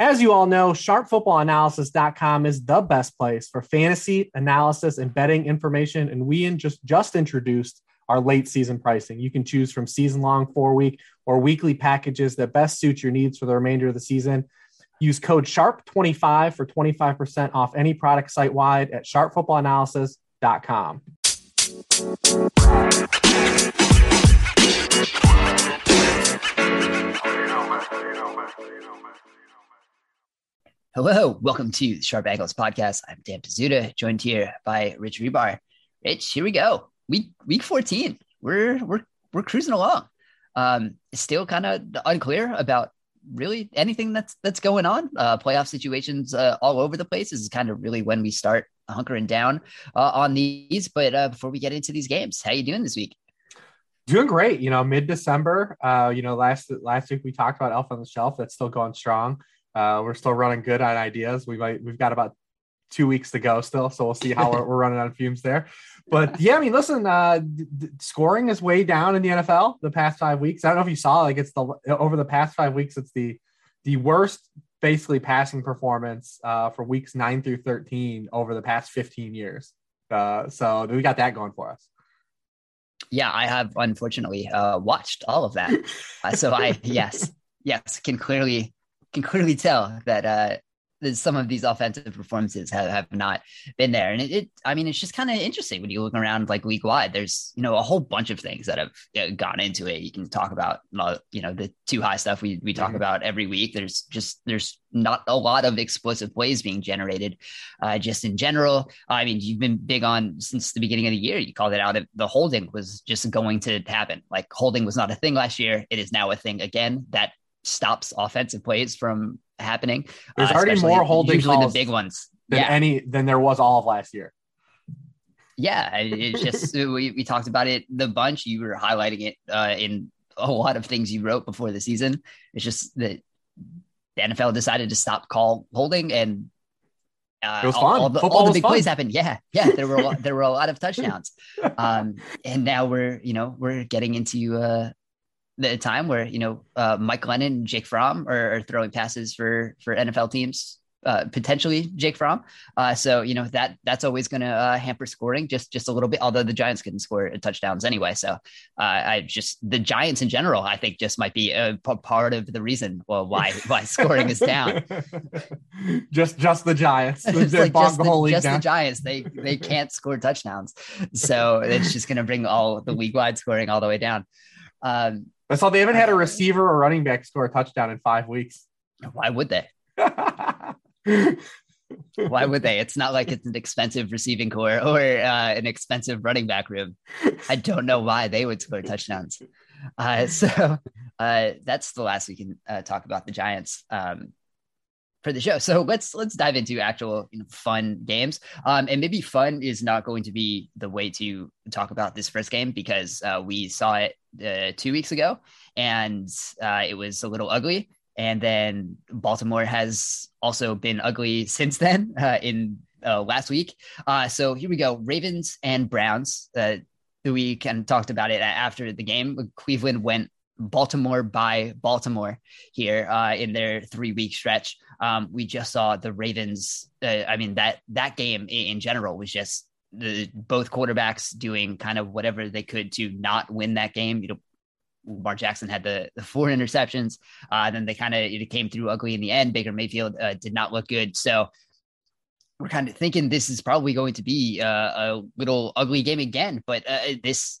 As you all know, sharpfootballanalysis.com is the best place for fantasy analysis and betting information. And we just, just introduced our late season pricing. You can choose from season long, four week, or weekly packages that best suit your needs for the remainder of the season. Use code SHARP25 for 25% off any product site wide at sharpfootballanalysis.com. Hello, welcome to the Sharp Angles podcast. I'm Dan Pizzuta, joined here by Rich Hribar. Rich, here we go. Week week 14. We're we're we're cruising along. Um, still kind of unclear about really anything that's that's going on. Uh, playoff situations uh, all over the place this is kind of really when we start hunkering down uh, on these. But uh, before we get into these games, how you doing this week? Doing great. You know, mid December. Uh, you know, last last week we talked about Elf on the Shelf. That's still going strong. Uh, we're still running good on ideas. We might we've got about two weeks to go still, so we'll see how we're, we're running on fumes there. But yeah, I mean, listen, uh, d- scoring is way down in the NFL the past five weeks. I don't know if you saw, like it's the over the past five weeks, it's the the worst basically passing performance uh, for weeks nine through thirteen over the past fifteen years. Uh, so we got that going for us. Yeah, I have unfortunately uh, watched all of that. Uh, so I yes yes can clearly can clearly tell that uh, some of these offensive performances have, have not been there. And it, it I mean, it's just kind of interesting when you look around like league wide, there's, you know, a whole bunch of things that have uh, gone into it. You can talk about, uh, you know, the two high stuff we, we talk mm-hmm. about every week. There's just, there's not a lot of explosive plays being generated uh, just in general. I mean, you've been big on since the beginning of the year. You called it out. Of the holding was just going to happen. Like holding was not a thing last year. It is now a thing again. That stops offensive plays from happening. There's uh, already more holding usually the big ones than yeah. any than there was all of last year. Yeah, it's just we, we talked about it the bunch. You were highlighting it uh, in a lot of things you wrote before the season. It's just that the NFL decided to stop call holding and uh, it was all, fun. All the, all the big fun. plays happened. Yeah, yeah. There were a lot, there were a lot of touchdowns, um, and now we're you know we're getting into uh, the time where you know uh, Mike Glennon and Jake Fromm are, are, throwing passes for for NFL teams. Uh, potentially Jake Fromm. Uh, so you know that that's always going to uh, hamper scoring just just a little bit. Although the Giants couldn't score touchdowns anyway, so uh, I just the Giants in general, I think just might be a p- part of the reason well why why scoring is down. just just the Giants, like just, the, just the, Giants. They they can't score touchdowns, so it's just going to bring all the league wide scoring all the way down. Um, I saw they haven't had a receiver or running back score a touchdown in five weeks. Why would they? Why would they? It's not like it's an expensive receiving core or uh, an expensive running back room. I don't know why they would score touchdowns. Uh, so uh, that's the last we can uh, talk about the Giants. Um, for the show. So let's let's dive into actual you know, fun games. Um, and maybe fun is not going to be the way to talk about this first game because uh, we saw it uh, two weeks ago and uh, it was a little ugly. And then Baltimore has also been ugly since then uh, in uh, last week. Uh, so here we go: Ravens and Browns. we kind of talked about it after the game. Cleveland went Baltimore by Baltimore here uh, in their three week stretch. Um, we just saw the Ravens. Uh, I mean that that game in, general was just the both quarterbacks doing kind of whatever they could to not win that game. You know, Lamar Jackson had the, the four interceptions. Uh, then they kind of it came through ugly in the end. Baker Mayfield uh, did not look good. So we're kind of thinking this is probably going to be uh, a little ugly game again. But uh, this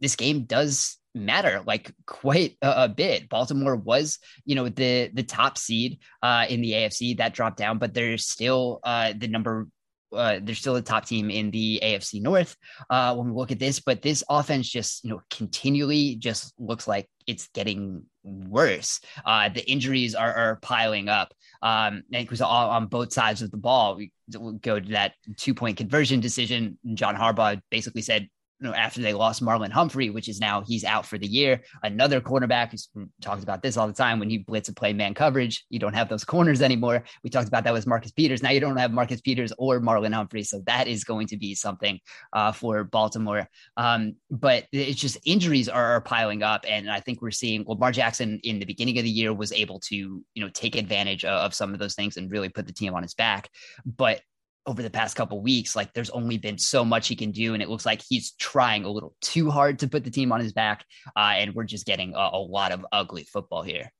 this game does matter like quite a, a, bit. Baltimore was, you know, the the top seed uh, in the AFC that dropped down, but they're still uh, the number. Uh, they're still the top team in the AFC North uh, when we look at this, but this offense just you know continually just looks like it's getting worse. Uh, the injuries are, are piling up. Um, and it was all on both sides of the ball. We go to that two point conversion decision. John Harbaugh basically said you know, after they lost Marlon Humphrey, which is now he's out for the year. Another cornerback who's talked about this all the time. When you blitz and play man coverage, you don't have those corners anymore. We talked about that with Marcus Peters. Now you don't have Marcus Peters or Marlon Humphrey, so that is going to be something uh, for Baltimore. Um, but it's just injuries are, are piling up, and I think we're seeing Lamar Jackson in the beginning of the year was able to you know take advantage of, of some of those things and really put the team on his back, but over the past couple weeks, like there's only been so much he can do, and it looks like he's trying a little too hard to put the team on his back, uh, and we're just getting a, a, lot of ugly football here.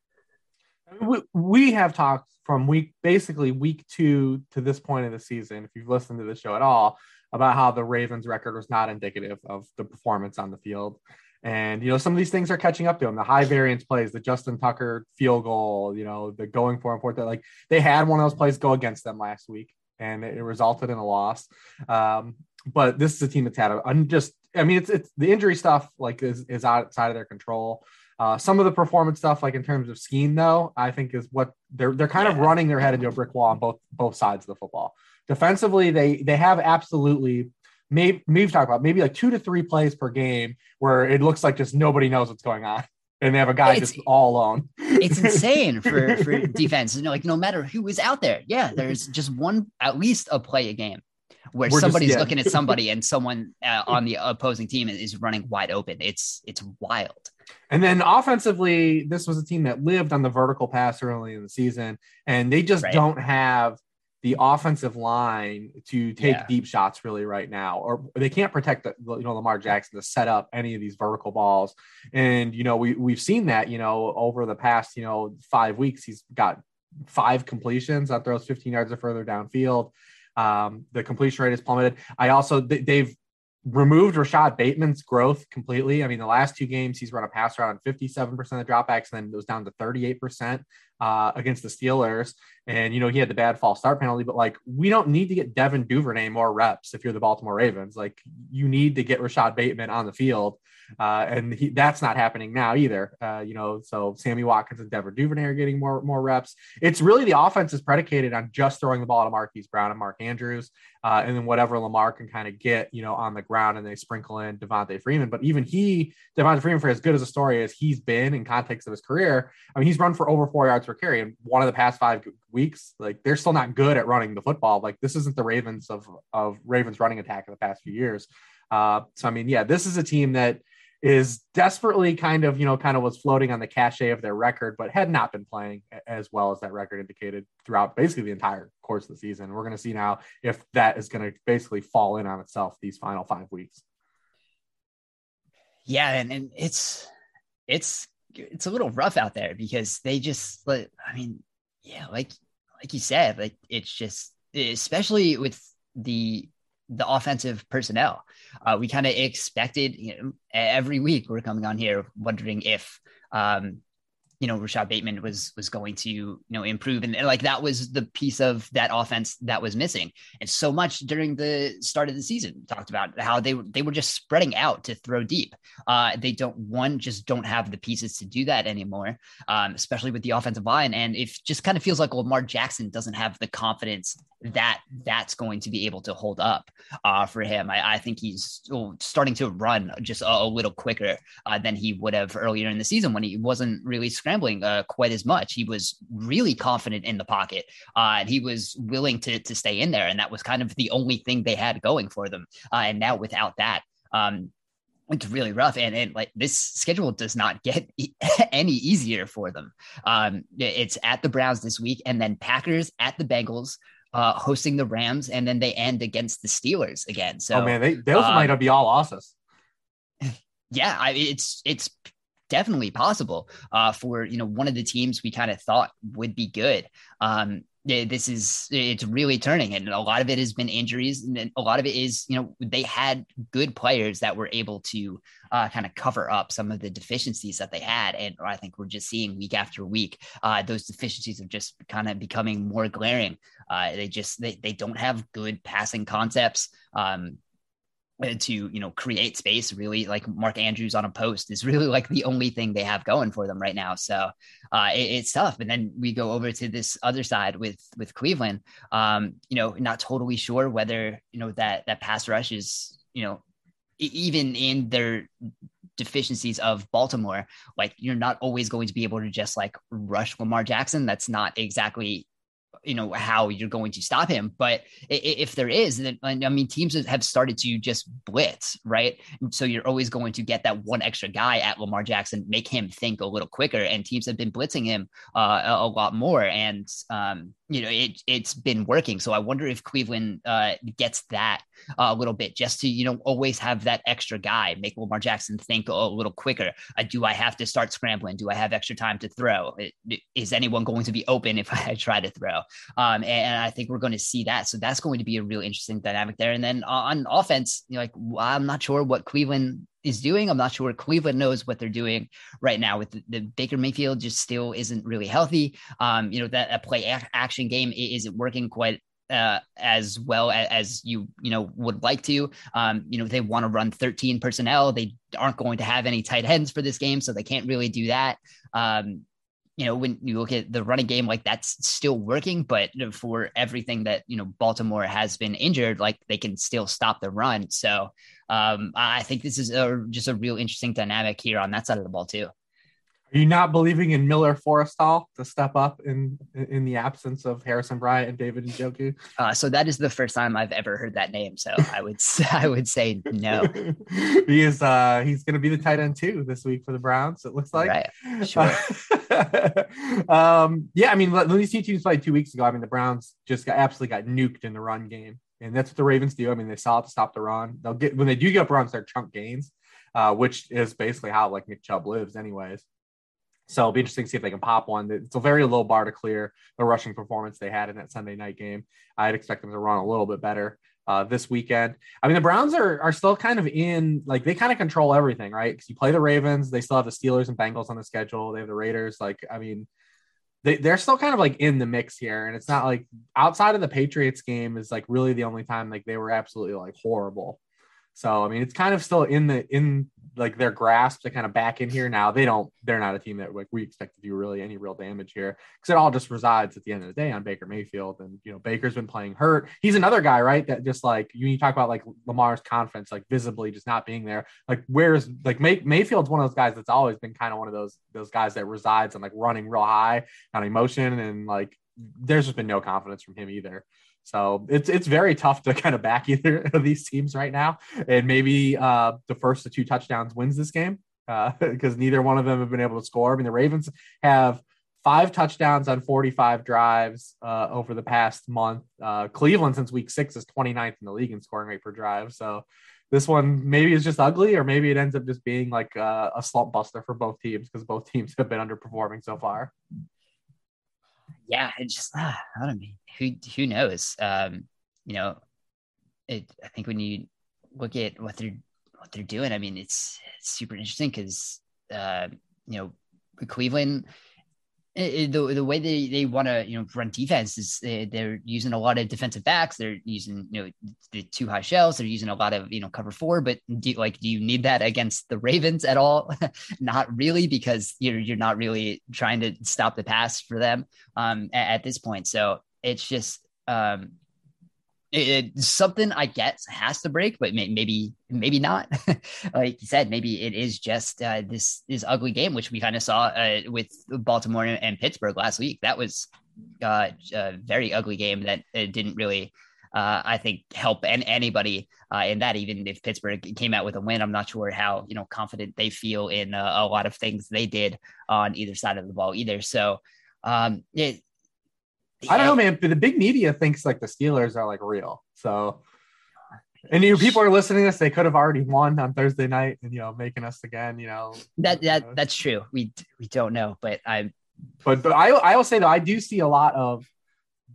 We, we have talked from week basically week two to this point of the season. If you've listened to the show at all, about how the Ravens' record was not indicative of the performance on the field. And you know, some of these things are catching up to them. The high variance plays, the Justin Tucker field goal, you know, the going for and forth. That like they had one of those plays go against them last week and it resulted in a loss. Um, but this is a team that's had a I'm just I mean it's it's the injury stuff like is, is outside of their control. Uh, some of the performance stuff, like in terms of scheme, though, I think is what they're they're kind yeah. of running their head into a brick wall on both both sides of the football. Defensively, they they have absolutely maybe maybe talk about maybe like two to three plays per game where it looks like just nobody knows what's going on and they have a guy it's, just all alone. it's insane for for defense. You know, like no matter who is out there, yeah, there's just one at least a play a game where We're somebody's just, yeah. looking at somebody and someone uh, on the opposing team is running wide open. It's it's wild. And then offensively, this was a team that lived on the vertical pass early in the season, and they just right. don't have the offensive line to take yeah. deep shots really right now, or they can't protect the, you know Lamar Jackson to set up any of these vertical balls. And you know we we've seen that you know over the past you know five weeks he's got five completions that throws 15 yards or further downfield. Um, the completion rate is plummeted. I also they've removed Rashod Bateman's growth completely. I mean, the last two games he's run a pass route on 57% of dropbacks, and then it was down to 38% uh, against the Steelers. And, you know, he had the bad false start penalty, but like, we don't need to get Devin Duvernay more reps if you're the Baltimore Ravens. Like, you need to get Rashod Bateman on the field. Uh, and he, that's not happening now either. Uh, you know, so Sammy Watkins and Devin Duvernay are getting more more reps. It's really the offense is predicated on just throwing the ball to Marquise Brown and Mark Andrews, uh, and then whatever Lamar can kind of get, you know, on the ground, and they sprinkle in Devonta Freeman. But even he, Devonta Freeman, for as good as a story as he's been in context of his career, I mean, he's run for over four yards per carry in one of the past five weeks. Like they're still not good at running the football. Like this isn't the Ravens of of Ravens running attack in the past few years. Uh, so I mean, yeah, this is a team that is desperately kind of, you know, kind of was floating on the cachet of their record, but had not been playing as well as that record indicated throughout basically the entire course of the season. We're going to see now if that is going to basically fall in on itself these final five weeks. Yeah. And, and it's, it's, it's a little rough out there because they just, I mean, yeah, like, like you said, like it's just, especially with the the offensive personnel. Uh, we kind of expected you know, every week we're coming on here wondering if um, you know Rashod Bateman was was going to you know improve. And, like that was the piece of that offense that was missing. And so much during the start of the season talked about how they they were just spreading out to throw deep. Uh, they don't one just don't have the pieces to do that anymore um, especially with the offensive line. And it just kind of feels like Lamar Jackson doesn't have the confidence that that's going to be able to hold up uh, for him. I, I, think he's starting to run just a, a little quicker uh, than he would have earlier in the season when he wasn't really scrambling uh, quite as much. He was really confident in the pocket uh, and he was willing to, to stay in there. And that was kind of the only thing they had going for them. Uh, and now without that, um, it's really rough and, and like this schedule does not get e- any easier for them um it's at the browns this week and then packers at the bengals uh, hosting the Rams, and then they end against the Steelers again. So, oh man, they those um, might be all losses. Yeah, I, it's it's definitely possible uh, for you know one of the teams we kind of thought would be good. Um, this is it's really turning and a lot of it has been injuries and a lot of it is you know they had good players that were able to uh, kind of cover up some of the deficiencies that they had and i think we're just seeing week after week uh, those deficiencies are just kind of becoming more glaring uh, they just they, they don't have good passing concepts um, to you know create space really like mark andrews on a post is really like the only thing they have going for them right now. So uh, it, it's tough. And then we go over to this other side with with cleveland. Um, you know not totally sure whether you know that that pass rush is you know even in their deficiencies of Baltimore, like you're not always going to be able to just like rush Lamar Jackson. That's not exactly you know how you're going to stop him but if there is then i mean teams have started to just blitz right? So you're always going to get that one extra guy at lamar jackson make him think a little quicker and teams have been blitzing him uh, a, a, lot more. And um, you know it, it's been working. So i wonder if cleveland uh, gets that uh, a little bit just to you know always have that extra guy make lamar jackson think a, little quicker. Uh, do i have to start scrambling? Do i have extra time to throw? Is anyone going to be open if i try to throw? Um, and, and, I think we're going to see that. So that's going to be a real interesting dynamic there. And then on offense, you know, like I'm not sure what Cleveland is doing. I'm not sure Cleveland knows what they're doing right now with the, the Baker Mayfield just still isn't really healthy. Um, you know, that a play action game isn't working quite uh, as well as, as, you you know would like to. Um, you know they want to run 13 personnel. They aren't going to have any tight ends for this game, so they can't really do that. Um, you know, when you look at the running game, like that's still working, but for everything that, you know, Baltimore has been injured, like they can still stop the run. So um, I think this is a, just a real interesting dynamic here on that side of the ball, too. Are you not believing in Miller Forristall to step up in in the absence of Harrison Bryant and David Njoku? Uh, so that is the first time I've ever heard that name. So I would I would say no. he is uh, he's going to be the tight end too this week for the Browns. It looks like. Right. Sure. um, yeah, I mean, when these two teams played two weeks ago, I mean, the Browns just got absolutely got nuked in the run game, and that's what the Ravens do. I mean, they saw it to stop the run. They'll get when they do get up runs, they're chunk gains, uh, which is basically how like Nick Chubb lives, anyways. So it'll be interesting to see if they can pop one. It's a very low bar to clear the rushing performance they had in that Sunday night game. I'd expect them to run a little bit better uh, this weekend. I mean, the Browns are are still kind of in like they kind of control everything, right? Because you play the Ravens, they still have the Steelers and Bengals on the schedule. They have the Raiders. Like, I mean, they they're still kind of like in the mix here, and it's not like outside of the Patriots game is like really the only time like they were absolutely like horrible. So I mean, it's kind of still in the in like their grasp to kind of back in here now. They don't, they're not a team that like we expect to do really any real damage here because it all just resides at the end of the day on Baker Mayfield. And you know, Baker's been playing hurt. He's another guy, right? That just like you, you talk about like Lamar's confidence, like visibly just not being there. Like where's like May, Mayfield's one of those guys that's always been kind of one of those those guys that resides on like running real high on emotion and like there's just been no confidence from him either. So it's it's very tough to kind of back either of these teams right now. And maybe uh, the first of two touchdowns wins this game because uh, neither one of them have been able to score. I mean, the Ravens have five touchdowns on 45 drives uh, over the past month. Uh, Cleveland, since week six, is 29th in the league in scoring rate per drive. So this one maybe is just ugly, or maybe it ends up just being like a, a slump buster for both teams because both teams have been underperforming so far yeah, it just uh, I don't know. Who who knows? Um, you know, it. I think when you look at what they're what they're doing, I mean, it's, it's super interesting because uh, you know Cleveland it, the, the way they, they want to you know run defense is they, they're using a lot of defensive backs. They're using you know the two high shells. They're using a lot of you know cover four. But do like do you need that against the ravens at all? Not really because you're you're not really trying to stop the pass for them um at, at this point. So it's just um it, something I guess has to break, but maybe maybe not. like you said, maybe it is just uh, this this ugly game, which we kind of saw uh, with Baltimore and Pittsburgh last week. That was uh, a very ugly game that didn't really, uh, I think, help and anybody uh, in that. Even if Pittsburgh came out with a win, I'm not sure how you know confident they feel in uh, a lot of things they did on either side of the ball either. So um, it, I don't know, man. But the big media thinks like the Steelers are like real. So, and you people are listening to this. They could have already won on Thursday night, and you know, making us again. You know, that that that's true. We we don't know, but I. But but I I will say though I do see a lot of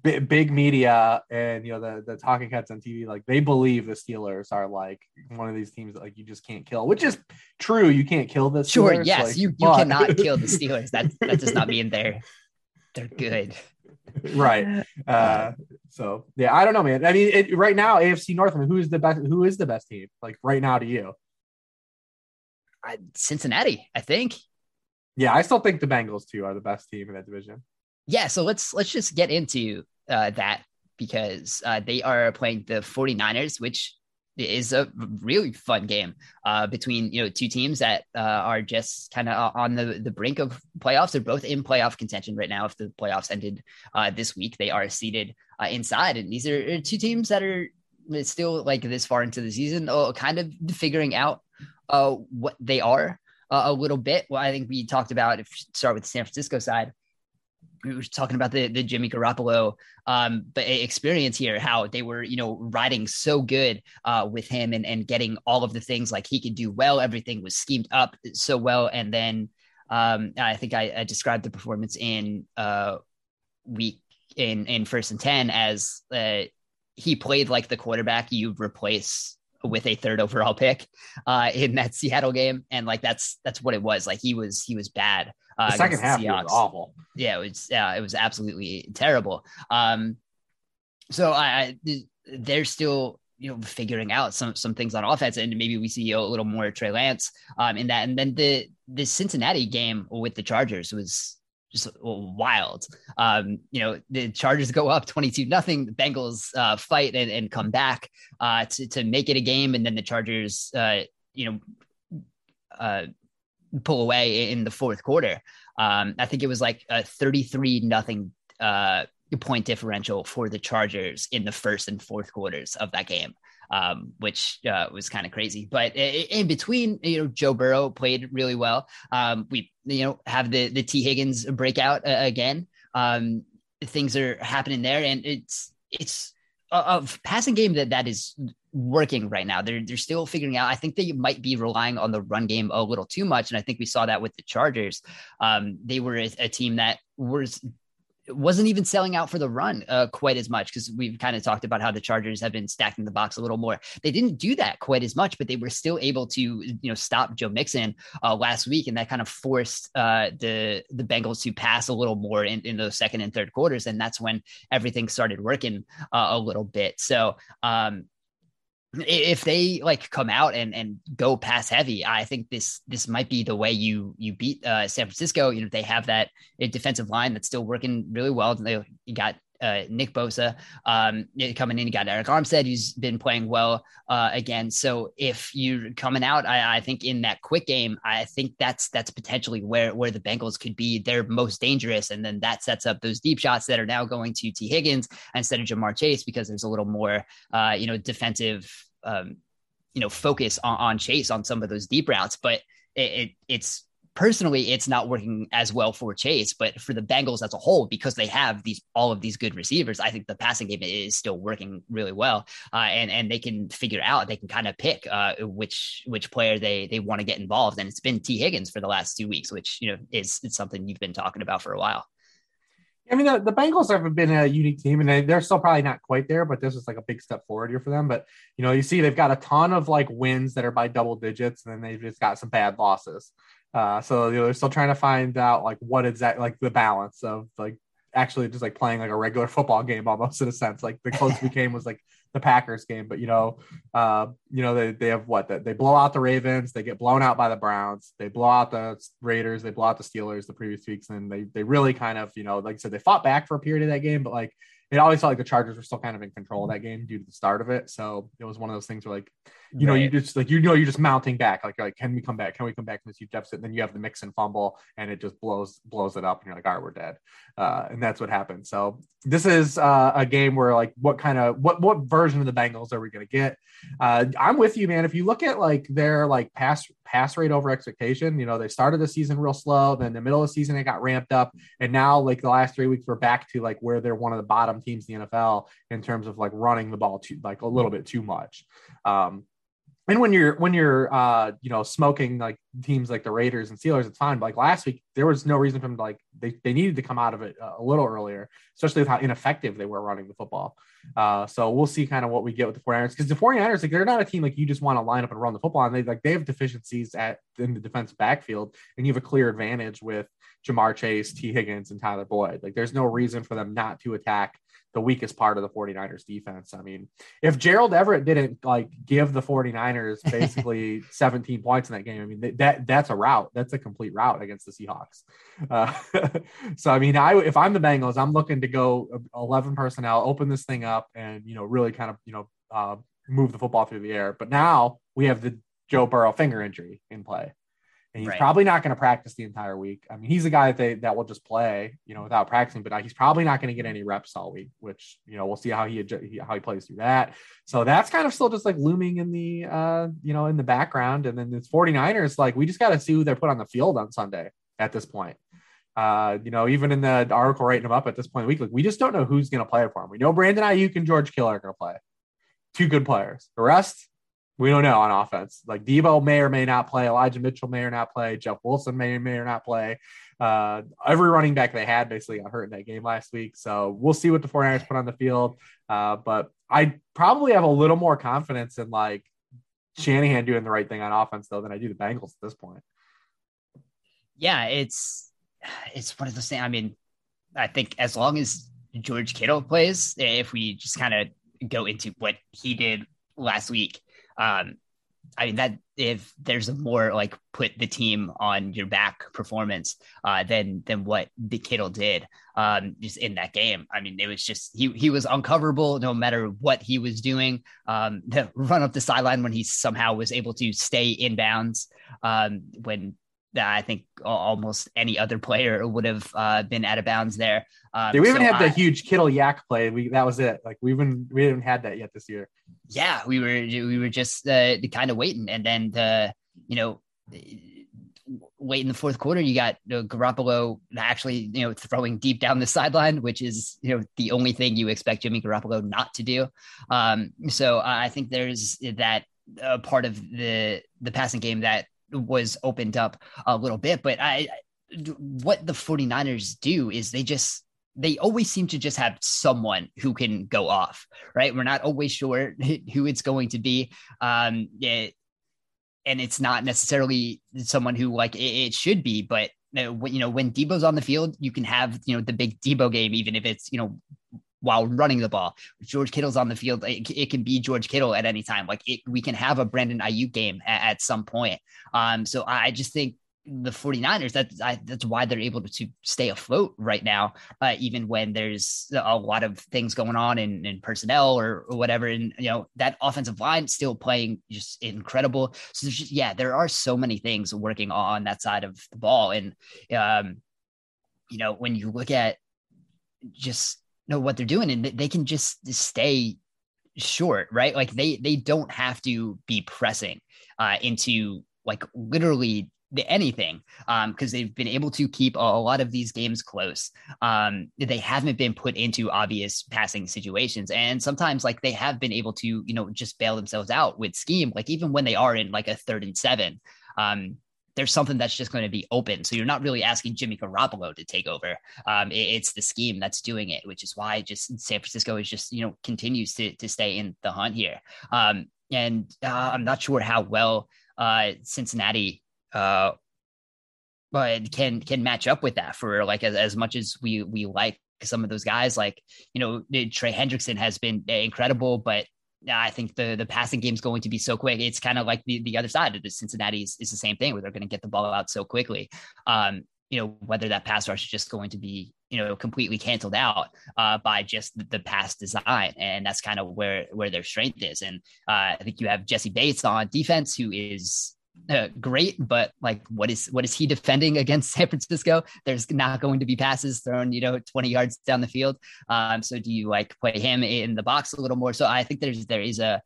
big, big media and you know the the talking heads on TV like they believe the Steelers are like one of these teams that like you just can't kill, which is true. You can't kill the Steelers. Sure, yes, like, you you but... cannot kill the Steelers. That that does not mean they're they're good. Right. Uh, so yeah, I don't know, man. I mean, it, right now, AFC North. I mean, who is the best? Who is the best team? Like right now, to you? I, Cincinnati, I think. Yeah, I still think the Bengals too are the best team in that division. Yeah, so let's let's just get into uh, that because uh, they are playing the 49ers, which is a really fun game uh, between you know two teams that uh, are just kind of on the the brink of playoffs. They're both in playoff contention right now. If the playoffs ended uh, this week, they are seated uh, inside, and these are two teams that are still like this far into the season, uh, kind of figuring out uh, what they are a little bit. Well, I think we talked about if start with the San Francisco side we were talking about the the Jimmy Garoppolo um, experience here, how they were you know riding so good uh, with him and and getting all of the things like he could do well. Everything was schemed up so well, and then um, I think I, I, described the performance in uh, week in in first and ten as uh, he played like the quarterback you replace with a third overall pick uh, in that Seattle game, and like that's that's what it was. Like he was he was bad. Uh, the second half the was awful. Yeah, it was yeah, it was absolutely terrible. Um, so I, I they're still you know figuring out some some things on offense, and maybe we see a little more Trey Lance um, in that. And then the the Cincinnati game with the Chargers was just wild. Um, you know, the Chargers go up 22 nothing. The Bengals uh, fight and, and come back uh, to, to make it a game. And then the Chargers, uh, you know, uh, pull away in the fourth quarter. Um, I think it was like a 33 nothing uh, point differential for the Chargers in the first and fourth quarters of that game um, which uh, was kind of crazy. But in between, you know, Joe Burrow played really well. Um, we, you know, have the the Tee Higgins breakout uh, again. Um, things are happening there, and it's it's a, a, passing game that that is working right now. They're they're still figuring out. I think they might be relying on the run game a little too much, and I think we saw that with the Chargers. Um, they were a, a team that was wasn't even selling out for the run uh, quite as much because we've kind of talked about how the Chargers have been stacking the box a little more. They didn't do that quite as much, but they were still able to you know stop Joe Mixon uh, last week, and that kind of forced uh, the the Bengals to pass a little more in, in those second and third quarters, and that's when everything started working uh, a little bit. So um, if they like come out and and go pass heavy, I think this this might be the way you you beat uh, San Francisco. You know, they have that defensive line that's still working really well. They got uh, Nick Bosa um, coming in. You got Arik Armstead, who's been playing well uh, again. So if you're coming out, I, I, think in that quick game, I think that's that's potentially where where the Bengals could be their most dangerous, and then that sets up those deep shots that are now going to T Higgins instead of Ja'Marr Chase because there's a little more uh, you know defensive um, you know focus on, on, Chase on some of those deep routes, but it, it, it's personally it's not working as well for Chase, but for the Bengals as a whole, because they have these all of these good receivers, I think the passing game is still working really well, uh, and and they can figure out they can kind of pick uh, which which player they they want to get involved, and it's been T Higgins for the last two weeks, which you know is, something you've been talking about for a while. I mean, the, the Bengals have been a unique team, and they, they're still probably not quite there, but this is like a big step forward here for them. But you know, you see they've got a ton of like wins that are by double digits, and then they've just got some bad losses. Uh, so you know, they're still trying to find out like what that like the balance of like actually just like playing like a regular football game almost in a sense. Like the closest we came was like the Packers game, but you know, uh, you know they, they have what they blow out the Ravens, they get blown out by the Browns, they blow out the Raiders, they blow out the Steelers the previous weeks, and they they really kind of you know like I said they fought back for a period of that game, but like it always felt like the Chargers were still kind of in control of that game due to the start of it. So it was one of those things where like, you right. know, you just like you know you're just mounting back. Like, like, can we come back? Can we come back from this huge deficit? And then you have the Mixon fumble and it just blows blows it up and you're like, all right, we're dead. Uh, and that's what happened. So this is uh, a game where like what kind of what what version of the Bengals are we gonna get? Uh, I'm with you, man. If you look at like their like pass pass rate over expectation, you know, they started the season real slow, then the middle of the season it got ramped up, and now like the last three weeks we're back to like where they're one of the bottom teams in the NFL in terms of like running the ball too like a little bit too much. Um, and when you're when you're uh you know smoking like teams like the Raiders and Steelers, it's fine. But like last week, there was no reason for them to like they, they needed to come out of it a little earlier, especially with how ineffective they were running the football. Uh, so we'll see kind of what we get with the 49ers because the 49ers, like they're not a team like you just want to line up and run the football. And they like they have deficiencies at in the defensive backfield, and you have a clear advantage with Ja'Marr Chase, T Higgins, and Tyler Boyd. Like there's no reason for them not to attack the weakest part of the 49ers defense. I mean, if Gerald Everett didn't like give the 49ers basically 17 points in that game, I mean, that that's a route. That's a complete route against the Seahawks. Uh, so, I mean, I if I'm the Bengals, I'm looking to go 11 personnel, open this thing up and, you know, really kind of, you know, uh, move the football through the air. But now we have the Joe Burrow finger injury in play. And he's right. probably not going to practice the entire week. I mean, he's a guy that they that will just play, you know, without practicing. But he's probably not going to get any reps all week, which you know we'll see how he how he plays through that. So that's kind of still just like looming in the uh you know in the background. And then it's 49ers like we just got to see who they're put on the field on Sunday at this point. Uh, you know, even in the article writing them up at this point in the week, like we just don't know who's going to play for him. We know Brandon Aiyuk and George Kittle are going to play, two good players. The rest, we don't know on offense. Like Deebo may or may not play. Elijah Mitchell may or not play. Jeff Wilson may or may or not play. Uh, every running back they had basically got hurt in that game last week. So we'll see what the 49ers put on the field. Uh, but I probably have a little more confidence in like Shanahan doing the right thing on offense though than I do the Bengals at this point. Yeah, it's it's one of those things. I mean, I think as long as George Kittle plays, if we just kind of go into what he did last week, um, I mean that if there's a more like put the team on your back performance uh, than than what the Kittle did um, just in that game. I mean, it was just he he was uncoverable no matter what he was doing. Um, the run up the sideline when he somehow was able to stay in bounds um, when I think almost any other player would have uh, been out of bounds there. Um, yeah, we haven't so had the huge Kittle YAC play. We that was it. Like we haven't we haven't had that yet this year. Yeah, we were we were just uh, kind of waiting, and then the you know late in the fourth quarter, you got you know, Garoppolo actually you know throwing deep down the sideline, which is you know the only thing you expect Jimmy Garoppolo not to do. Um, so I think there's that uh, part of the the passing game that was opened up a little bit. But I, what the 49ers do is they just, they always seem to just have someone who can go off, right? We're not always sure who it's going to be. Um, it, and it's not necessarily someone who like it, it should be, but you know, when Deebo's on the field, you can have, you know, the big Debo game, even if it's, you know, while running the ball. George Kittle's on the field. It, it can be George Kittle at any time. Like it, we can have a Brandon Aiyuk game at, at some point. Um, so I just think the 49ers that's I, that's why they're able to, to stay afloat right now uh, even when there's a lot of things going on in, in personnel or, or, whatever and you know that offensive line still playing just incredible so just, yeah there are so many things working on that side of the ball and um you know when you look at just know what they're doing and they can just stay short right? Like they they don't have to be pressing uh into like literally anything um because they've been able to keep a, a, lot of these games close um they haven't been put into obvious passing situations. And sometimes like they have been able to you know just bail themselves out with scheme like even when they are in like a third and seven um there's something that's just going to be open. So you're not really asking Jimmy Garoppolo to take over. Um, it, it's the scheme that's doing it, which is why just San Francisco is just you know continues to to stay in the hunt here. Um, and uh, I'm not sure how well uh, Cincinnati uh, but can can match up with that for like as, as much as we we like some of those guys like you know Trey Hendrickson has been incredible but I think the the passing game is going to be so quick. It's kind of like the, the other side of the Cincinnati is, is the same thing where they're going to get the ball out so quickly. Um, you know, whether that pass rush is just going to be, you know, completely canceled out uh, by just the, the pass design. And that's kind of where where their strength is. And uh, I think you have Jessie Bates on defense, who is uh, great, but like, what is what is he defending against San Francisco? There's not going to be passes thrown, you know, 20 yards down the field. Um, so do you like play him in the box a little more? So I think there's there is a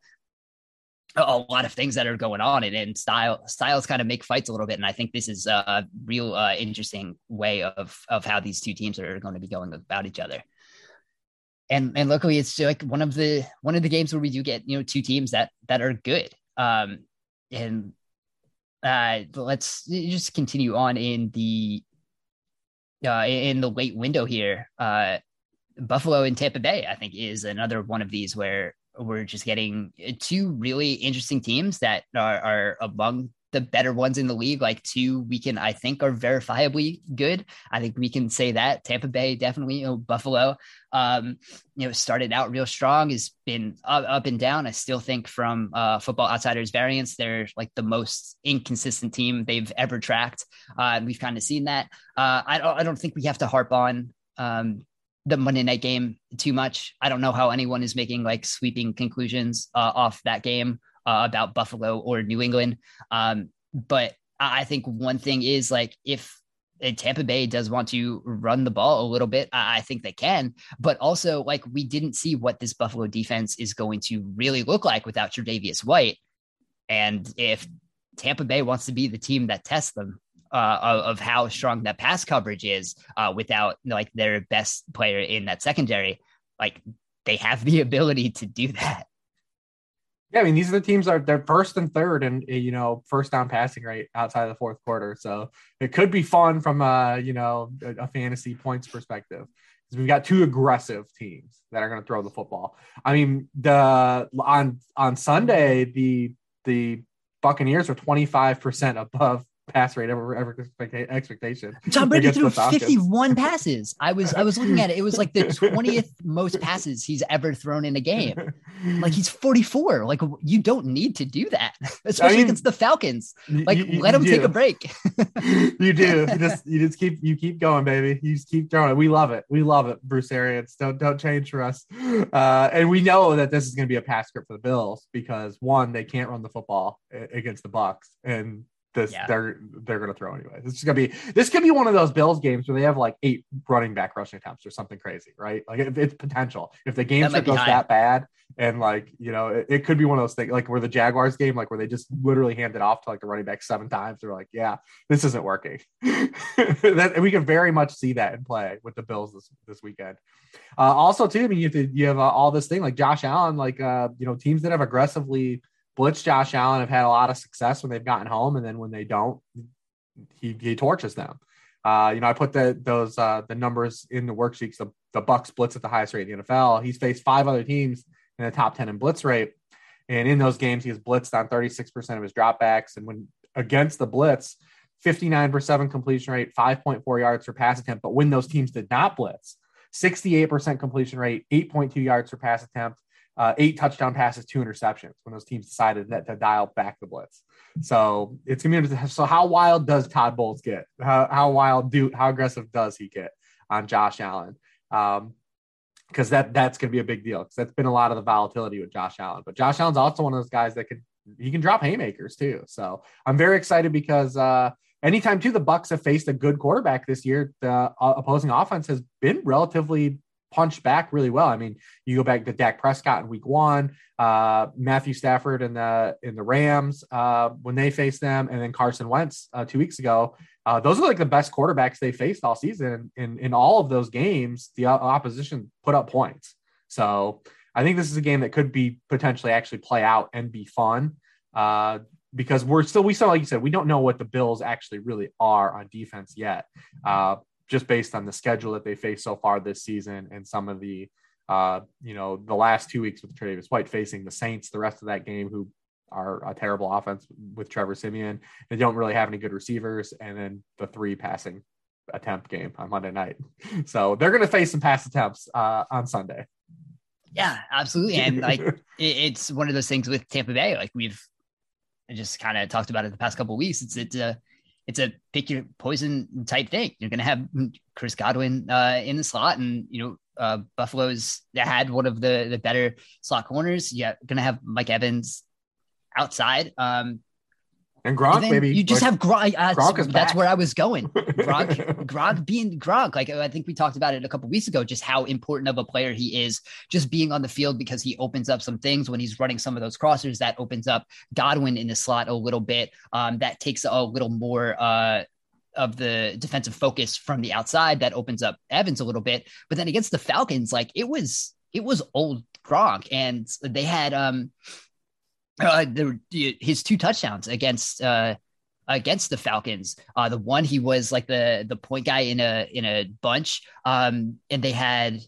a lot of things that are going on and, and style styles kind of make fights a little bit and i think this is a real uh, interesting way of of how these two teams are going to be going about each other and and luckily it's like one of the one of the games where we do get you know two teams that that are good um and uh, let's just continue on in the uh, in the late window here. Uh, Buffalo and Tampa Bay, I think, is another one of these where we're just getting two really interesting teams that are, are among the better ones in the league. Like two, we can I think are verifiably good. I think we can say that Tampa Bay definitely. You know, Buffalo, um, you know, started out real strong, has been up, up and down. I still think from uh, Football Outsiders variance, they're like the most inconsistent team they've ever tracked. Uh, we've kind of seen that. Uh, I don't I don't think we have to harp on. Um, the Monday night game too much. I don't know how anyone is making like sweeping conclusions uh, off that game uh, about Buffalo or New England. Um, but I think one thing is like if Tampa Bay does want to run the ball a little bit, I think they can. But also, like we didn't see what this Buffalo defense is going to really look like without Tre'Davious White. And if Tampa Bay wants to be the team that tests them, uh, of, of, how strong that pass coverage is uh, without like their best player in that secondary. Like they have the ability to do that. Yeah, I mean these are the teams that are they're first and third and you know first down passing rate outside of the fourth quarter. So it could be fun from a you know a, a fantasy points perspective because we've got two aggressive teams that are going to throw the football. I mean the on on Sunday the the Buccaneers are 25% above pass rate ever ever expectation. Tom Brady threw 51 passes. I was I was looking at it. It was like the 20th most passes he's ever thrown in a game. Like he's 44. Like you don't need to do that, especially I mean, against the Falcons. Like you, let him take a break. you do. You just you just keep you keep going, baby. You just keep throwing it. We love it. We love it, Bruce Arians. Don't don't change for us. Uh, and we know that this is going to be a pass script for the Bills because one, they can't run the football against the Bucs, and this yeah. they're they're gonna throw anyway. This is gonna be this could be one of those Bills games where they have like eight running back rushing attempts or something crazy, right? Like it, it's potential. If the game goes high. that bad, and like you know, it, it, could be one of those things like where the Jaguars game, like where they just literally hand it off to like the running back seven times. They're like, yeah, this isn't working. that we can very much see that in play with the Bills this this weekend. Uh, also, too, I mean, you have, to, you have uh, all this thing like Josh Allen, like uh, you know, teams that have aggressively blitz Josh Allen have had a lot of success when they've gotten home, and then when they don't, he, he torches them. Uh, you know, I put the those uh, the numbers in the worksheets. The, the Bucs blitz at the highest rate in the NFL. He's faced five other teams in the top ten in blitz rate, and in those games, he has blitzed on 36 percent of his dropbacks. And when against the blitz, 59% completion rate, 5.4 yards per pass attempt. But when those teams did not blitz, 68% completion rate, 8.2 yards per pass attempt, uh, eight touchdown passes, two interceptions when those teams decided that to dial back the blitz. So it's gonna be so how wild does Todd Bowles get? How, how wild do how aggressive does he get on Josh Allen? Um, because that that's gonna be a big deal because that's been a lot of the volatility with Josh Allen. But Josh Allen's also one of those guys that could he can drop haymakers too. So I'm very excited because uh, anytime too the Bucs have faced a good quarterback this year, the uh, opposing offense has been relatively punched back really well. I mean, you go back to Dak Prescott in Week One, uh, Matthew Stafford in the in the Rams uh, when they faced them, and then Carson Wentz uh, two weeks ago. Uh, those are like the best quarterbacks they faced all season. In in all of those games, the opposition put up points. So I think this is a game that could be potentially actually play out and be fun. Uh, because we're still, we still, like you said, we don't know what the Bills actually really are on defense yet. Just based on the schedule that they face so far this season and some of the uh, you know, the last two weeks with Tre'Davious White facing the Saints, the rest of that game, who are a terrible offense with Trevor Siemian. They don't really have any good receivers, and then the three passing attempt game on Monday night. So they're going to face some pass attempts uh, on Sunday. Yeah, absolutely, and like it's one of those things with Tampa Bay. Like we've just kind of talked about it the past couple weeks. It's it's a it's a pick your poison type thing. You're going to have Chris Godwin uh, in the slot, and you know uh, Buffalo's had one of the the better slot corners. Yeah, going to have Mike Evans outside. Um, and Gronk, and maybe you just like, have Gronk. Uh, Gronk that's where I was going. Gronk, Gronk being Gronk. Like I think we talked about it a couple weeks ago, just how important of a player he is, just being on the field because he opens up some things when he's running some of those crossers. That opens up Godwin in the slot a little bit. Um, that takes a little more. Uh, of the defensive focus from the outside that opens up Evans a little bit. But then against the Falcons, like it was it was old Gronk, and they had um uh, the, his two touchdowns against uh, against the Falcons. Uh, the one he was like the the point guy in a in a bunch, um, and they had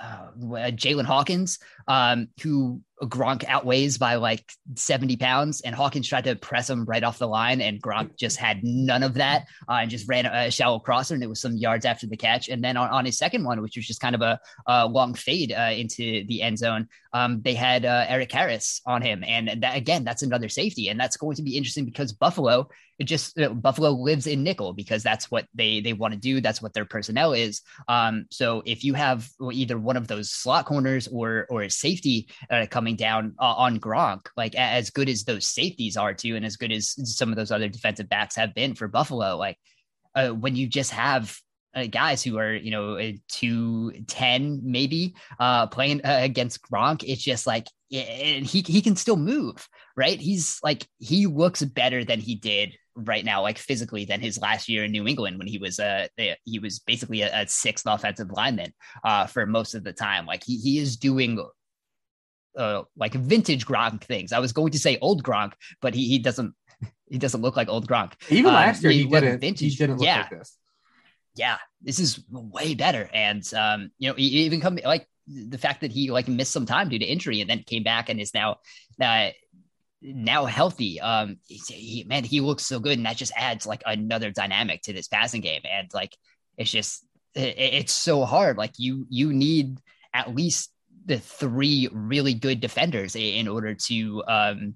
uh, Jaylinn Hawkins, um, who Gronk outweighs by like 70 pounds, and Hawkins tried to press him right off the line, and Gronk just had none of that uh, and just ran a shallow crosser, and it was some yards after the catch. And then on, on his second one, which was just kind of a, a long fade uh, into the end zone, um, they had uh, Erik Harris on him, and that again, that's another safety, and that's going to be interesting because Buffalo, it just uh, Buffalo lives in nickel because that's what they they want to do, that's what their personnel is. Um, so if you have either one of those slot corners or or safety uh, coming down uh, on Gronk, like as good as those safeties are too, and as good as some of those other defensive backs have been for Buffalo, like uh, when you just have uh, guys who are you know uh, two ten maybe uh, playing uh, against Gronk. It's just like and he he can still move, right? He's like he looks better than he did right now, like physically, than his last year in New England when he was a uh, he was basically a, a sixth offensive lineman uh, for most of the time. Like he he is doing uh, like vintage Gronk things. I was going to say old Gronk, but he he doesn't he doesn't look like old Gronk. Even um, last year, he, he didn't. Vintage. He didn't look yeah. like this yeah, this is way better. And um, you know, even come like the fact that he like missed some time due to injury and then came back and is now uh, now healthy. Um, he, man, he looks so good, and that just adds like another dynamic to this passing game. And like, it's just it, it's so hard. Like you you need at least the three really good defenders in order to um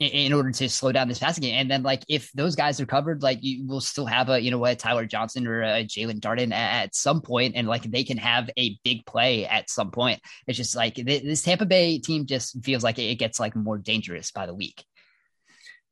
in order to slow down this passing game. And then like if those guys are covered, like you will still have a you know a Tyler Johnson or a Jaelon Darden at, some point, and like they can have a big play at some point. It's just like this Tampa Bay team just feels like it gets like more dangerous by the week.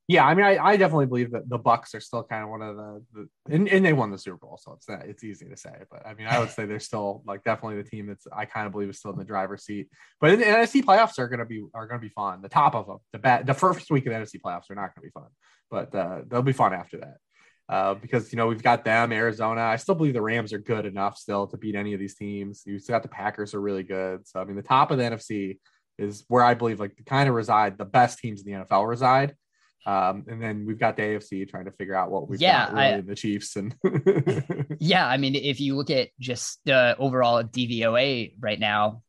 Yeah, I mean, I, I definitely believe that the Bucs are still kind of one of the, the and, and they won the Super Bowl, so it's that it's easy to say. But I mean, I would say they're still like definitely the team that's I kind of believe is still in the driver's seat. But the NFC playoffs are going to be are going to be fun. The top of them, the bat, the first week of the NFC playoffs are not going to be fun, but uh, they'll be fun after that. Uh, because you know we've got them, Arizona. I still believe the Rams are good enough still to beat any of these teams. You still got the Packers are really good. So I mean, the top of the NFC is where I believe like the kind of reside the best teams in the NFL reside. Um, and then we've got the AFC trying to figure out what we've yeah, got really I, the Chiefs and yeah, I mean, if you look at just the overall DVOA right now,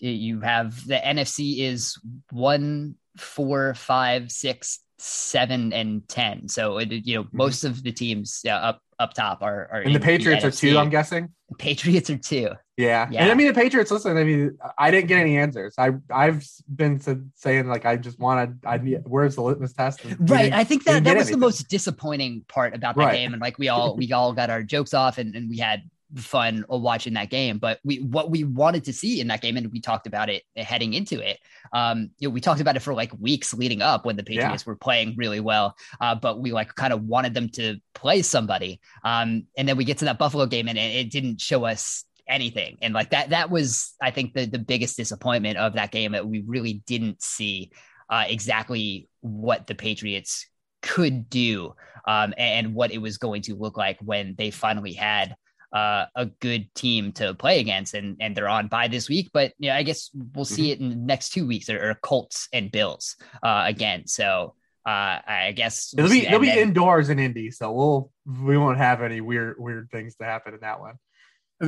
you have the NFC is one, four, five, six, seven, and ten. So it, you know, mm-hmm. most of the teams yeah, up up top are, are and the Patriots the are two. I'm guessing. The Patriots are two. Yeah. yeah. And I mean, the Patriots, listen, I mean, I didn't get any answers. I, I've been saying, like, I just wanted, I need, where's the litmus test? Right. I think that, that was anything. the most disappointing part about the right. game. And like, we all, we all got our jokes off and, and we had fun watching that game. But we what we wanted to see in that game, and we talked about it heading into it. Um, you know, we talked about it for like weeks leading up when the Patriots yeah. were playing really well. Uh, but we like kind of wanted them to play somebody. Um, and then we get to that Buffalo game, and it, it didn't show us anything. And like that, that was I think the the biggest disappointment of that game that we really didn't see uh, exactly what the Patriots could do um, and what it was going to look like when they finally had uh, a good team to play against, and and they're on by this week. But yeah, I guess we'll see mm-hmm. it in the next two weeks. Or, Colts and Bills uh, again. So uh, I guess we'll it'll be it'll be then, indoors in Indy, so we'll we won't have any weird weird things to happen in that one.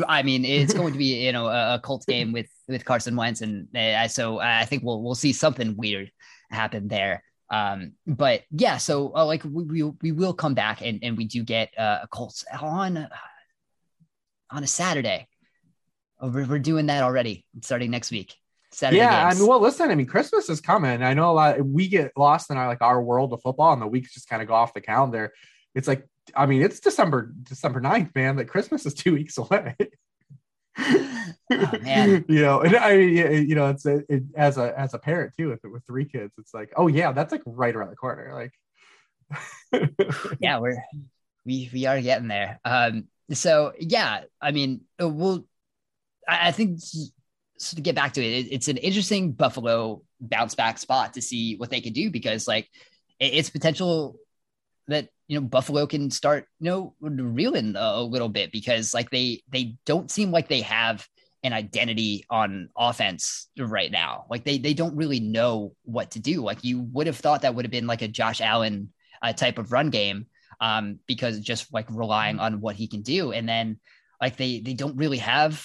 I mean, it's going to be you know a, a Colts game with with Carson Wentz, and uh, so I think we'll we'll see something weird happen there. Um, but yeah, so uh, like we, we we will come back and and we do get uh, Colts on on a Saturday. Oh, we're, we're doing that already starting next week. Saturday yeah, games. I mean, well, listen, I mean, Christmas is coming. I know a lot. We get lost in our like our world of football, and the weeks just kind of go off the calendar. It's like, I mean, it's December December 9th, man. That Christmas is two weeks away. oh, man. you know, and I you know, it's it, it, as a as a parent too, If it with three kids, it's like, oh yeah, that's like right around the corner. Like, yeah, we're we we are getting there. Um, so yeah, I mean, uh, we'll. I, I think so to get back to it, it, it's an interesting Buffalo bounce back spot to see what they can do because like it, it's potential that you know Buffalo can start you know reeling a, a little bit because like they they don't seem like they have an identity on offense right now. Like they they don't really know what to do. Like you would have thought that would have been like a Josh Allen uh, type of run game um, because just like relying on what he can do. And then like they they don't really have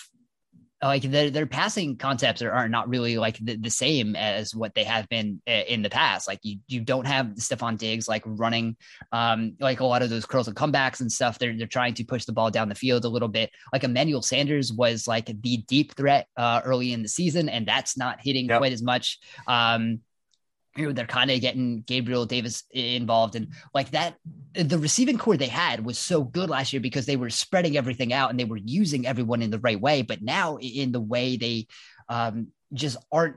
like their, their passing concepts are, are not really like the, the same as what they have been uh, in the past. Like you, you don't have Stefon Diggs like running um, like a lot of those curls and comebacks and stuff. They're, they're trying to push the ball down the field a little bit. Like Emmanuel Sanders was like the deep threat uh, early in the season, and that's not hitting yep. quite as much. Um, you know, they're kind of getting Gabriel Davis involved and like that. The receiving corps they had was so good last year because they were spreading everything out and they were using everyone in the right way. But now, in the way they um, just aren't,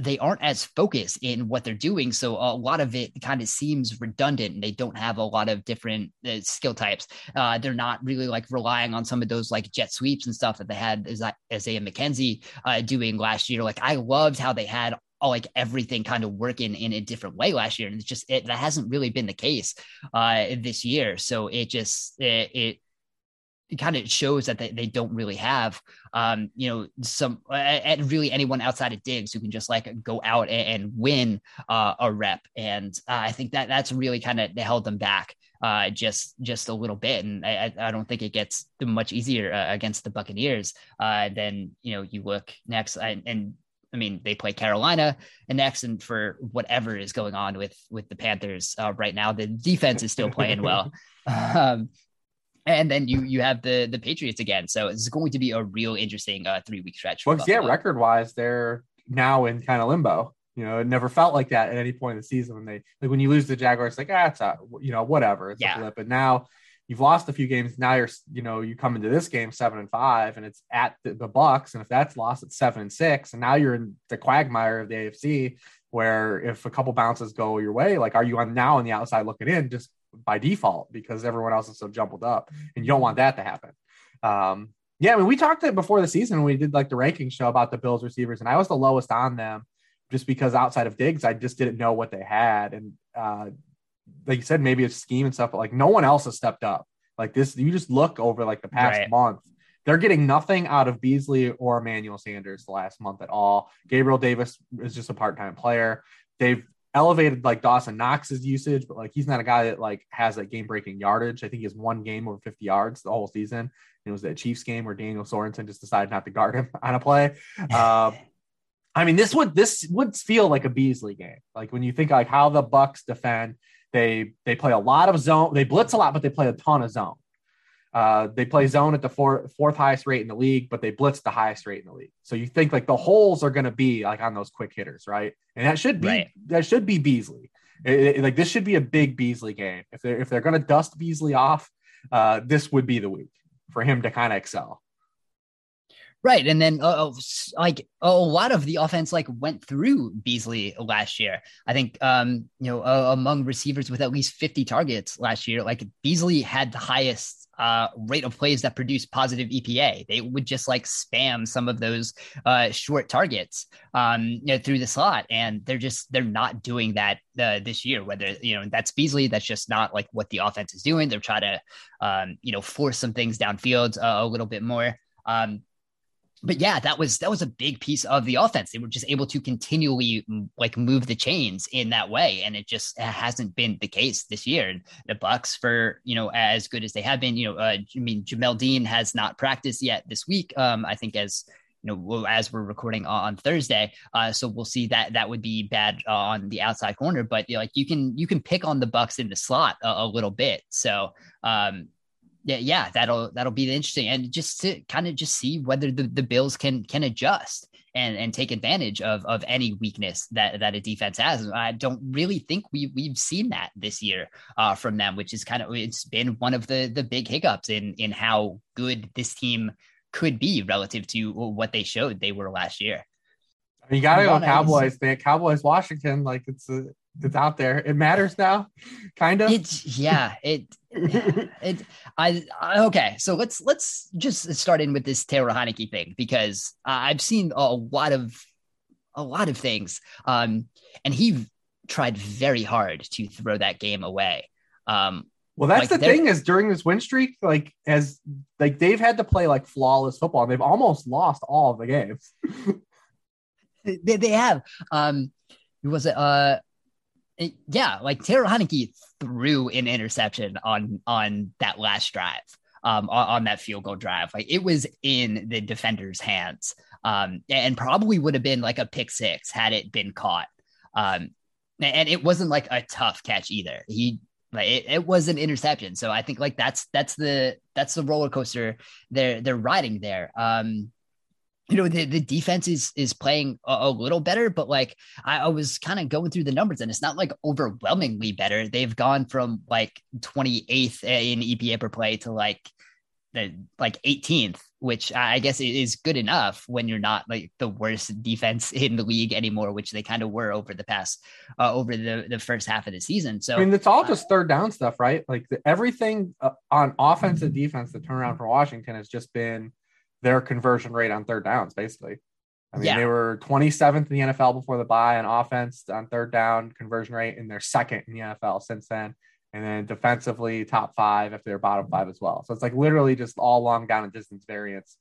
they aren't as focused in what they're doing. So a lot of it kind of seems redundant and they don't have a lot of different uh, skill types. Uh, they're not really like relying on some of those like jet sweeps and stuff that they had as Isaiah McKenzie uh, doing last year. Like I loved how they had like everything kind of working in a different way last year. And it's just, it, that hasn't really been the case uh, this year. So it just, it, it it kind of shows that they, they don't really have um you know some and really anyone outside of Diggs who can just like go out and, and win uh, a rep and uh, I think that that's really kind of held them back uh just just a little bit and I I don't think it gets much easier uh, against the Buccaneers uh then you know you look next and, and I mean, they play Carolina and next, and for whatever is going on with with the Panthers uh, right now, the defense is still playing well. Um, and then you you have the the Patriots again, so it's going to be a real interesting uh, three week stretch. Well, yeah, record wise, they're now in kind of limbo. You know, it never felt like that at any point in the season when they like when you lose the Jaguars, like ah, it's a you know whatever, it's yeah. a blip. But now you've lost a few games. Now you're, you know, you come into this game seven and five, and it's at the, the Bucs, and if that's lost, it's seven and six, and now you're in the quagmire of the AFC, where if a couple bounces go your way, like are you on now on the outside looking in just by default because everyone else is so jumbled up, and you don't want that to happen. Um, yeah, I mean, we talked it before the season. We did like the ranking show about the Bills receivers, and I was the lowest on them just because outside of Diggs, I just didn't know what they had. And uh, like you said, maybe it's scheme and stuff, but like no one else has stepped up. Like this, you just look over like the past right. month. They're getting nothing out of Beasley or Emmanuel Sanders the last month at all. Gabriel Davis is just a part-time player. They've elevated like Dawson Knox's usage, but like he's not a guy that like has that game-breaking yardage. I think he has one game over 50 yards the whole season. It was that Chiefs game where Daniel Sorensen just decided not to guard him on a play. Um, I mean, this would this would feel like a Beasley game. Like when you think like how the Bucs defend, they they play a lot of zone. They blitz a lot, but they play a ton of zone. Uh, they play zone at the four, fourth highest rate in the league, but they blitz the highest rate in the league. So you think like the holes are going to be like on those quick hitters, right? And that should be right. that should be Beasley. It, it, like this should be a big Beasley game. If they're if they're going to dust Beasley off, uh, this would be the week for him to kind of excel. Right. And then uh, like a lot of the offense like went through Beasley last year. I think um you know uh, among receivers with at least 50 targets last year, like Beasley had the highest uh rate of plays that produced positive EPA. They would just like spam some of those uh short targets um you know, through the slot and they're just they're not doing that uh, this year whether you know that's Beasley that's just not like what the offense is doing. They're trying to um you know force some things downfield uh, a little bit more. Um, but yeah, that was that was a big piece of the offense. They were just able to continually like move the chains in that way, and it just hasn't been the case this year. And the Bucs, for you know, as good as they have been, you know, uh, I mean, Jamel Dean has not practiced yet this week. Um, I think as you know, as we're recording on Thursday, uh, so we'll see that that would be bad uh, on the outside corner. But you know, like you can you can pick on the Bucs in the slot a, a little bit. So um, yeah, yeah, that'll that'll be interesting, and just to kind of just see whether the, the Bills can can adjust and and take advantage of of any weakness that that a defense has. I don't really think we we've seen that this year uh, from them, which is kind of it's been one of the the big hiccups in in how good this team could be relative to what they showed they were last year. You got to go Cowboys, man. Cowboys, Washington, like it's a, it's out there. It matters now, kind of. It's yeah. It it I, I, okay. So let's let's just start in with this Taylor Heinicke thing because uh, I've seen a lot of a lot of things, um, and he tried very hard to throw that game away. Um, well, that's like the thing is during this win streak, like as like they've had to play like flawless football. They've almost lost all of the games. they, they have. Um, it was it? Uh, yeah, like Taylor Heinicke threw an interception on on that last drive. um, on, on, that field goal drive. Like it was in the defender's hands, um, and probably would have been like a pick six had it been caught. Um, and it wasn't like a tough catch either. He like it, it was an interception. So I think like that's that's the that's the roller coaster they're they're riding there. Um, you know the, the defense is is playing a, a little better but like i, I was kind of going through the numbers and it's not like overwhelmingly better. They've gone from like 28th in epa per play to like the like 18th which i guess is good enough when you're not like the worst defense in the league anymore which they kind of were over the past uh, over the the first half of the season. So i mean it's all uh, just third down stuff right? Like the, everything uh, on offense and defense the turnaround for washington has just been their conversion rate on third downs, basically. I mean, yeah. they were 27th in the NFL before the bye on offense on third down conversion rate, and they're second in the NFL since then. And then defensively, top five if they're bottom five as well. So it's like literally just all long down and distance variance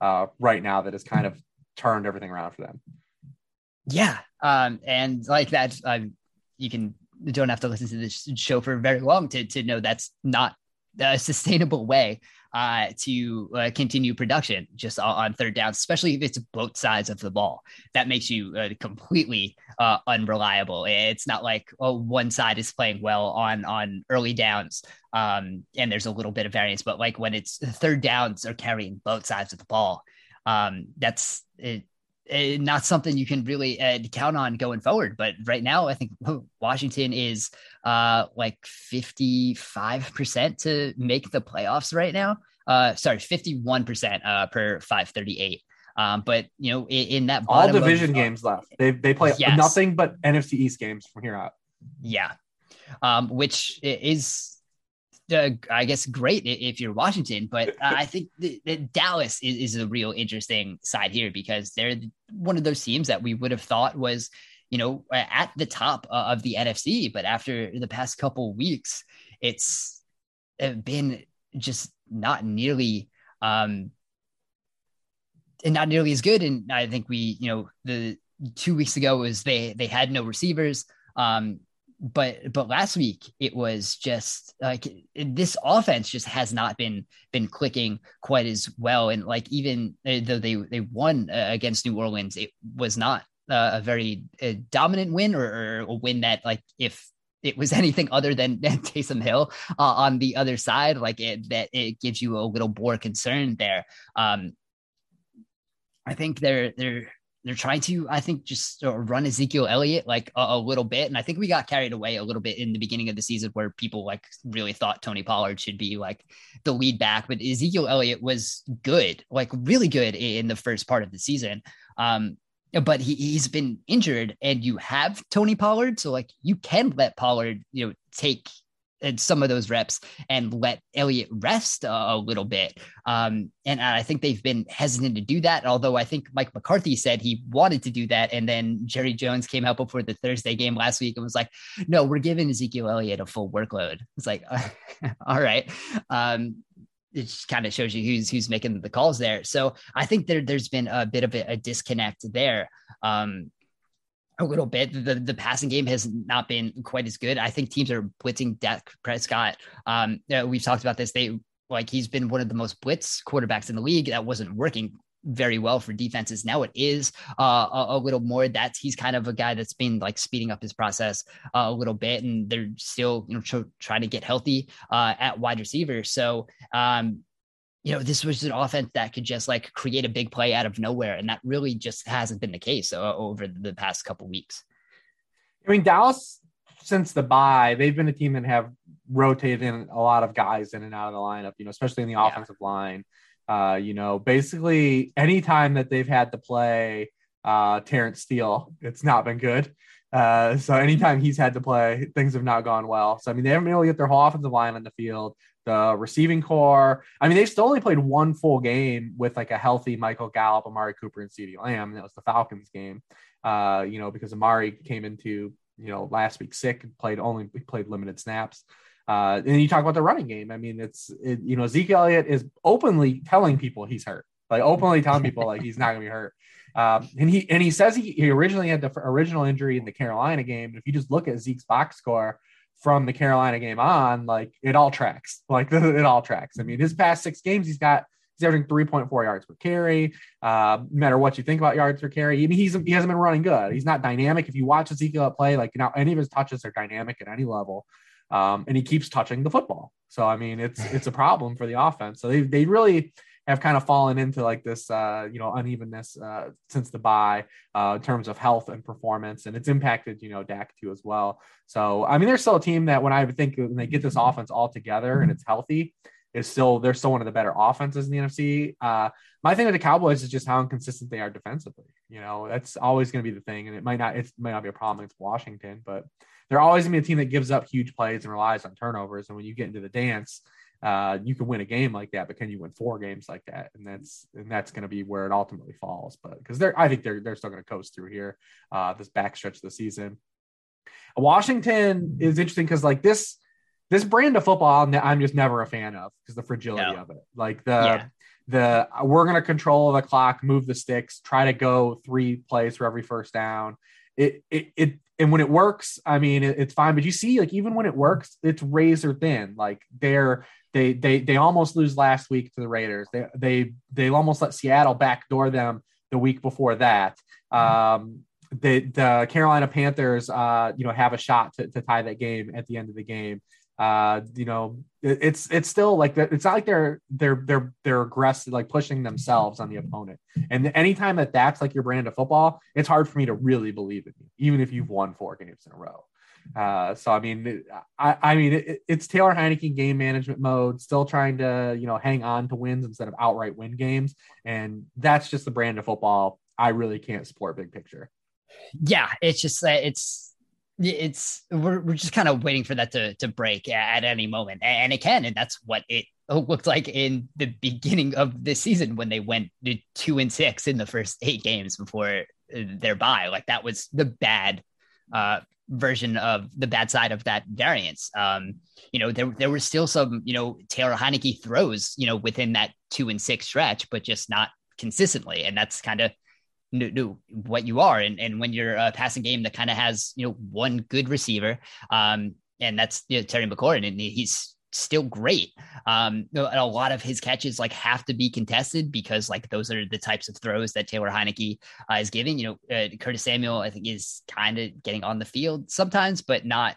uh, right now that has kind of turned everything around for them. Yeah, um, and like that, um, you can don't have to listen to this show for very long to to know that's not a sustainable way uh, to uh, continue production just on, third down, especially if it's both sides of the ball. That makes you uh, completely uh, unreliable. It's not like oh, one side is playing well on on early downs, um, and there's a little bit of variance, but like when it's third downs are carrying both sides of the ball, um, that's it, it, not something you can really uh, count on going forward. But right now, I think Washington is uh, like 55% to make the playoffs right now. Uh, sorry, 51% uh, per 538. Um, but you know, in, in that all division of, games left, they they play yes. nothing but NFC East games from here out. Yeah, um, which is uh, I guess great if you're Washington, but I think the Dallas is, is a real interesting side here because they're one of those teams that we would have thought was you know, at the top uh, of the NFC. But after the past couple weeks, it's been just not nearly, um, and not nearly as good. And I think we, you know, the two weeks ago was they they had no receivers. Um, but but last week it was just like this offense just has not been been clicking quite as well and like even uh, though they they won uh, against New Orleans it was not uh, a very uh, dominant win or, or, a win that like if it was anything other than, Taysom Hill uh, on the other side, like it, that it gives you a little more concern there. Um, I think they're they're they're trying to I think just run Ezekiel Elliott like a, a, little bit, and I think we got carried away a little bit in the beginning of the season where people like really thought Tony Pollard should be like the lead back, but Ezekiel Elliott was good, like really good in the first part of the season. Um, but he, he's been injured and you have Tony Pollard. So like you can let Pollard, you know, take uh, some of those reps and let Elliott rest a, a little bit. Um, and I think they've been hesitant to do that. Although I think Mike McCarthy said he wanted to do that. And then Jerry Jones came out before the Thursday game last week and was like, no, we're giving Ezekiel Elliott a full workload. It's like, all right. Um, it just kind of shows you who's who's making the calls there. So I think there there's been a bit of a, a disconnect there. Um, a little bit. The the passing game has not been quite as good. I think teams are blitzing Dak Prescott. Um, we've talked about this. They like he's been one of the most blitz quarterbacks in the league. That wasn't working very well for defenses. Now it is uh, a, a, little more that he's kind of a guy that's been like speeding up his process uh, a little bit, and they're still you know tr- trying to get healthy uh, at wide receiver. So um, you know this was an offense that could just like create a big play out of nowhere, and that really just hasn't been the case uh, over the past couple weeks. I mean, Dallas since the bye, they've been a team that have rotated in a lot of guys in and out of the lineup. You know, especially in the offensive yeah. line. Uh, you know, basically anytime that they've had to play uh, Terence Steele, it's not been good. Uh, so anytime he's had to play, things have not gone well. So I mean, they haven't been able to get their whole offensive line on the field. The receiving corps, I mean, they've still only played one full game with like a healthy Michael Gallup, Amari Cooper, and CeeDee Lamb. And that was the Falcons game. Uh, you know, because Amari came into you know last week sick and played only played limited snaps. Uh, and you talk about the running game. I mean, it's it, you know Ezekiel Elliott is openly telling people he's hurt, like openly telling people like he's not gonna be hurt. Um, and he and he says he, he originally had the original injury in the Carolina game. If you just look at Zeke's box score from the Carolina game on, like it all tracks. Like it all tracks. I mean, his past six games, he's got he's averaging 3.4 yards per carry. Uh, no matter what you think about yards per carry, I mean, he's he hasn't been running good. He's not dynamic. If you watch Ezekiel play, like know, any of his touches are dynamic at any level. Um, and he keeps touching the football. So I mean, it's it's a problem for the offense. So they they really have kind of fallen into like this uh, you know unevenness uh, since the bye uh, in terms of health and performance, and it's impacted you know Dak too as well. So I mean, they're still a team that when I think when they get this offense all together and it's healthy, is still they're still one of the better offenses in the NFC. Uh, my thing with the Cowboys is just how inconsistent they are defensively. You know, that's always going to be the thing, and it might not it might not be a problem against Washington, but they're always going to be a team that gives up huge plays and relies on turnovers. And when you get into the dance, uh, you can win a game like that, but can you win four games like that? And that's and that's going to be where it ultimately falls. But because they're, I think they're they're still going to coast through here uh, this backstretch of the season. Washington is interesting because like this this brand of football, I'm just never a fan of because the fragility no. of it. Like the yeah. the we're going to control the clock, move the sticks, try to go three plays for every first down. It it it and when it works, I mean it, it's fine. But you see, like even when it works, it's razor thin. Like they're they they they almost lose last week to the Raiders. They they they almost let Seattle backdoor them the week before that. Um, the the Carolina Panthers, uh, you know, have a shot to, to tie that game at the end of the game. Uh, you know, it, it's it's still like it's not like they're they're they're they're aggressive, like pushing themselves on the opponent. And anytime that that's like your brand of football, it's hard for me to really believe in you, even if you've won four games in a row. Uh, so I mean, I, I mean, it, it's Taylor Heinicke game management mode, still trying to you know hang on to wins instead of outright win games, and that's just the brand of football I really can't support big picture. Yeah, it's just uh, it's it's we're, we're just kind of waiting for that to to break at any moment, and it can, and that's what it looked like in the beginning of this season when they went to two and six in the first eight games before their bye. Like that was the bad uh, version of the bad side of that variance. Um, you know, there there were still some, you know, Taylor Heinicke throws, you know, within that two and six stretch, but just not consistently. And that's kind of new, what you are. And, and when you're a passing game that kind of has, you know, one good receiver, um, and that's you know, Terry McLaurin, and he's still great. Um, a lot of his catches like have to be contested because like those are the types of throws that Taylor Heinicke uh, is giving. You know, uh, Curtis Samuel I think is kind of getting on the field sometimes, but not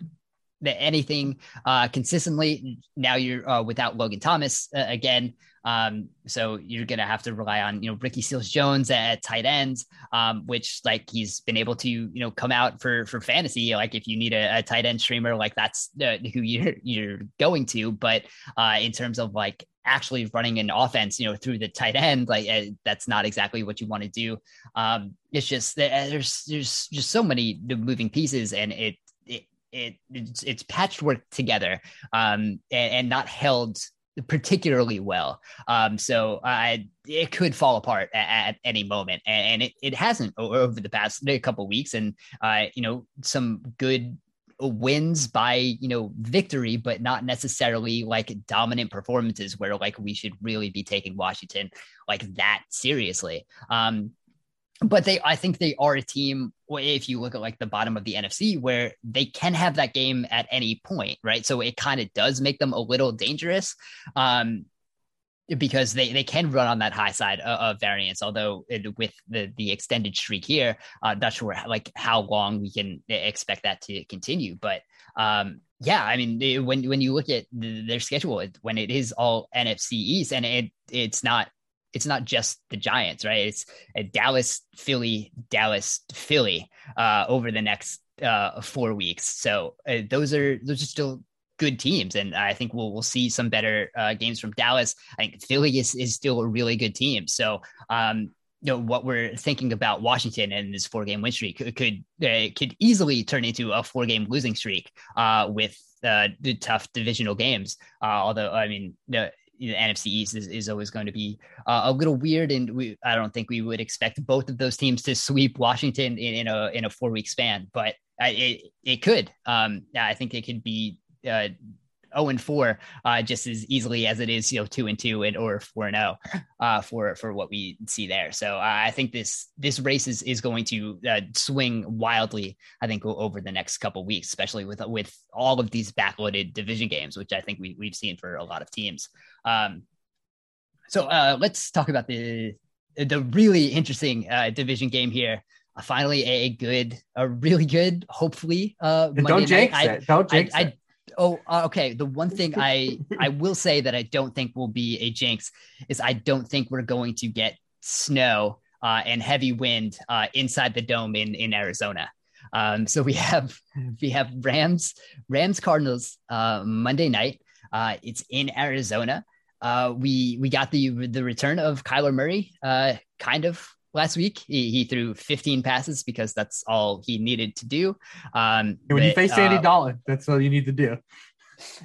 anything uh, consistently. Now you're uh, without Logan Thomas uh, again. Um, so you're gonna have to rely on you know Ricky Seals Jones at tight ends, um, which like he's been able to you know come out for for fantasy. Like if you need a, a tight end streamer, like that's uh, who you're you're going to. But uh, in terms of like actually running an offense, you know, through the tight end, like uh, that's not exactly what you want to do. Um, it's just there's there's just so many moving pieces, and it it it's, it's patchwork together um, and, and, not held particularly well. Um, so I it could fall apart at, at any moment, and, and, it, it hasn't over the past couple weeks. And uh, you know, some good wins by you know victory but not necessarily like dominant performances where like we should really be taking washington like that seriously um but they i think they are a team if you look at like the bottom of the nfc where they can have that game at any point right? So it kind of does make them a little dangerous um because they, they can run on that high side of, of variance although it, with the the extended streak here uh not sure like how long we can expect that to continue. But um yeah i mean when when you look at the, their schedule when it is all nfc east and it it's not it's not just the Giants, right? It's a Dallas, Philly, Dallas, Philly uh, over the next uh, four weeks. So uh, those are those are still good teams, and I think we'll we'll see some better uh, games from Dallas. I think Philly is is still a really good team. So um, you know what we're thinking about Washington and this four game win streak could could, uh, could easily turn into a four game losing streak uh, with uh, the tough divisional games. Uh, although I mean, the NFC East is, is always going to be uh, a little weird, and we I don't think we would expect both of those teams to sweep Washington in, in a in a four week span, but it it could. Um, I think it could be uh, 0 and 4 uh, just as easily as it is you know 2 and 2 and or 4 and 0 uh, for for what we see there so uh, I think this this race is is going to uh, swing wildly I think over the next couple weeks especially with with all of these backloaded division games which I think we we've seen for a lot of teams um, so uh, let's talk about the the really interesting uh, division game here finally a good, a really good, hopefully. Uh, don't jinx night. it. Don't jinx I, it. Oh, uh, okay. The one thing I I will say that I don't think will be a jinx is I don't think we're going to get snow uh, and heavy wind uh, inside the dome in in Arizona. Um, so we have we have Rams Rams Cardinals uh, Monday night. Uh, it's in Arizona. Uh, we we got the the return of Kyler Murray, uh, kind of last week. He, he threw 15 passes because that's all he needed to do. Um, when but, you face Andy uh, Dalton, that's all you need to do.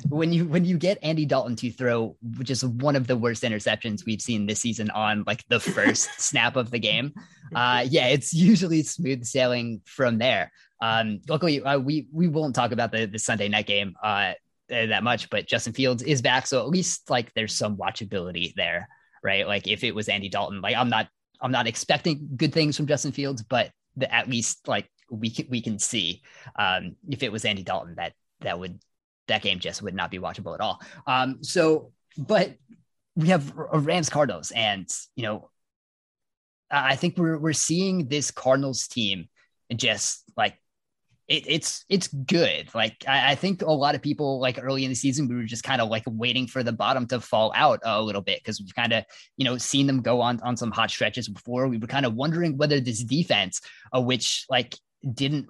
When you when you get Andy Dalton to throw, which is one of the worst interceptions we've seen this season on like the first snap of the game, uh, yeah, it's usually smooth sailing from there. Um, luckily, uh, we we won't talk about the the Sunday night game uh, that much, but Justin Fields is back, so at least like there's some watchability there right? Like if it was Andy Dalton, like I'm not I'm not expecting good things from Justin Fields, but the, at least like we can, we can see um, if it was Andy Dalton that that would that game just would not be watchable at all. Um, so, but we have Rams Cardinals, and you know, I think we're we're seeing this Cardinals team just like it, it's it's good. Like I, I, think a lot of people like early in the season we were just kind of like waiting for the bottom to fall out a little bit because we've kind of you know seen them go on on some hot stretches before. We were kind of wondering whether this defense, uh, which like didn't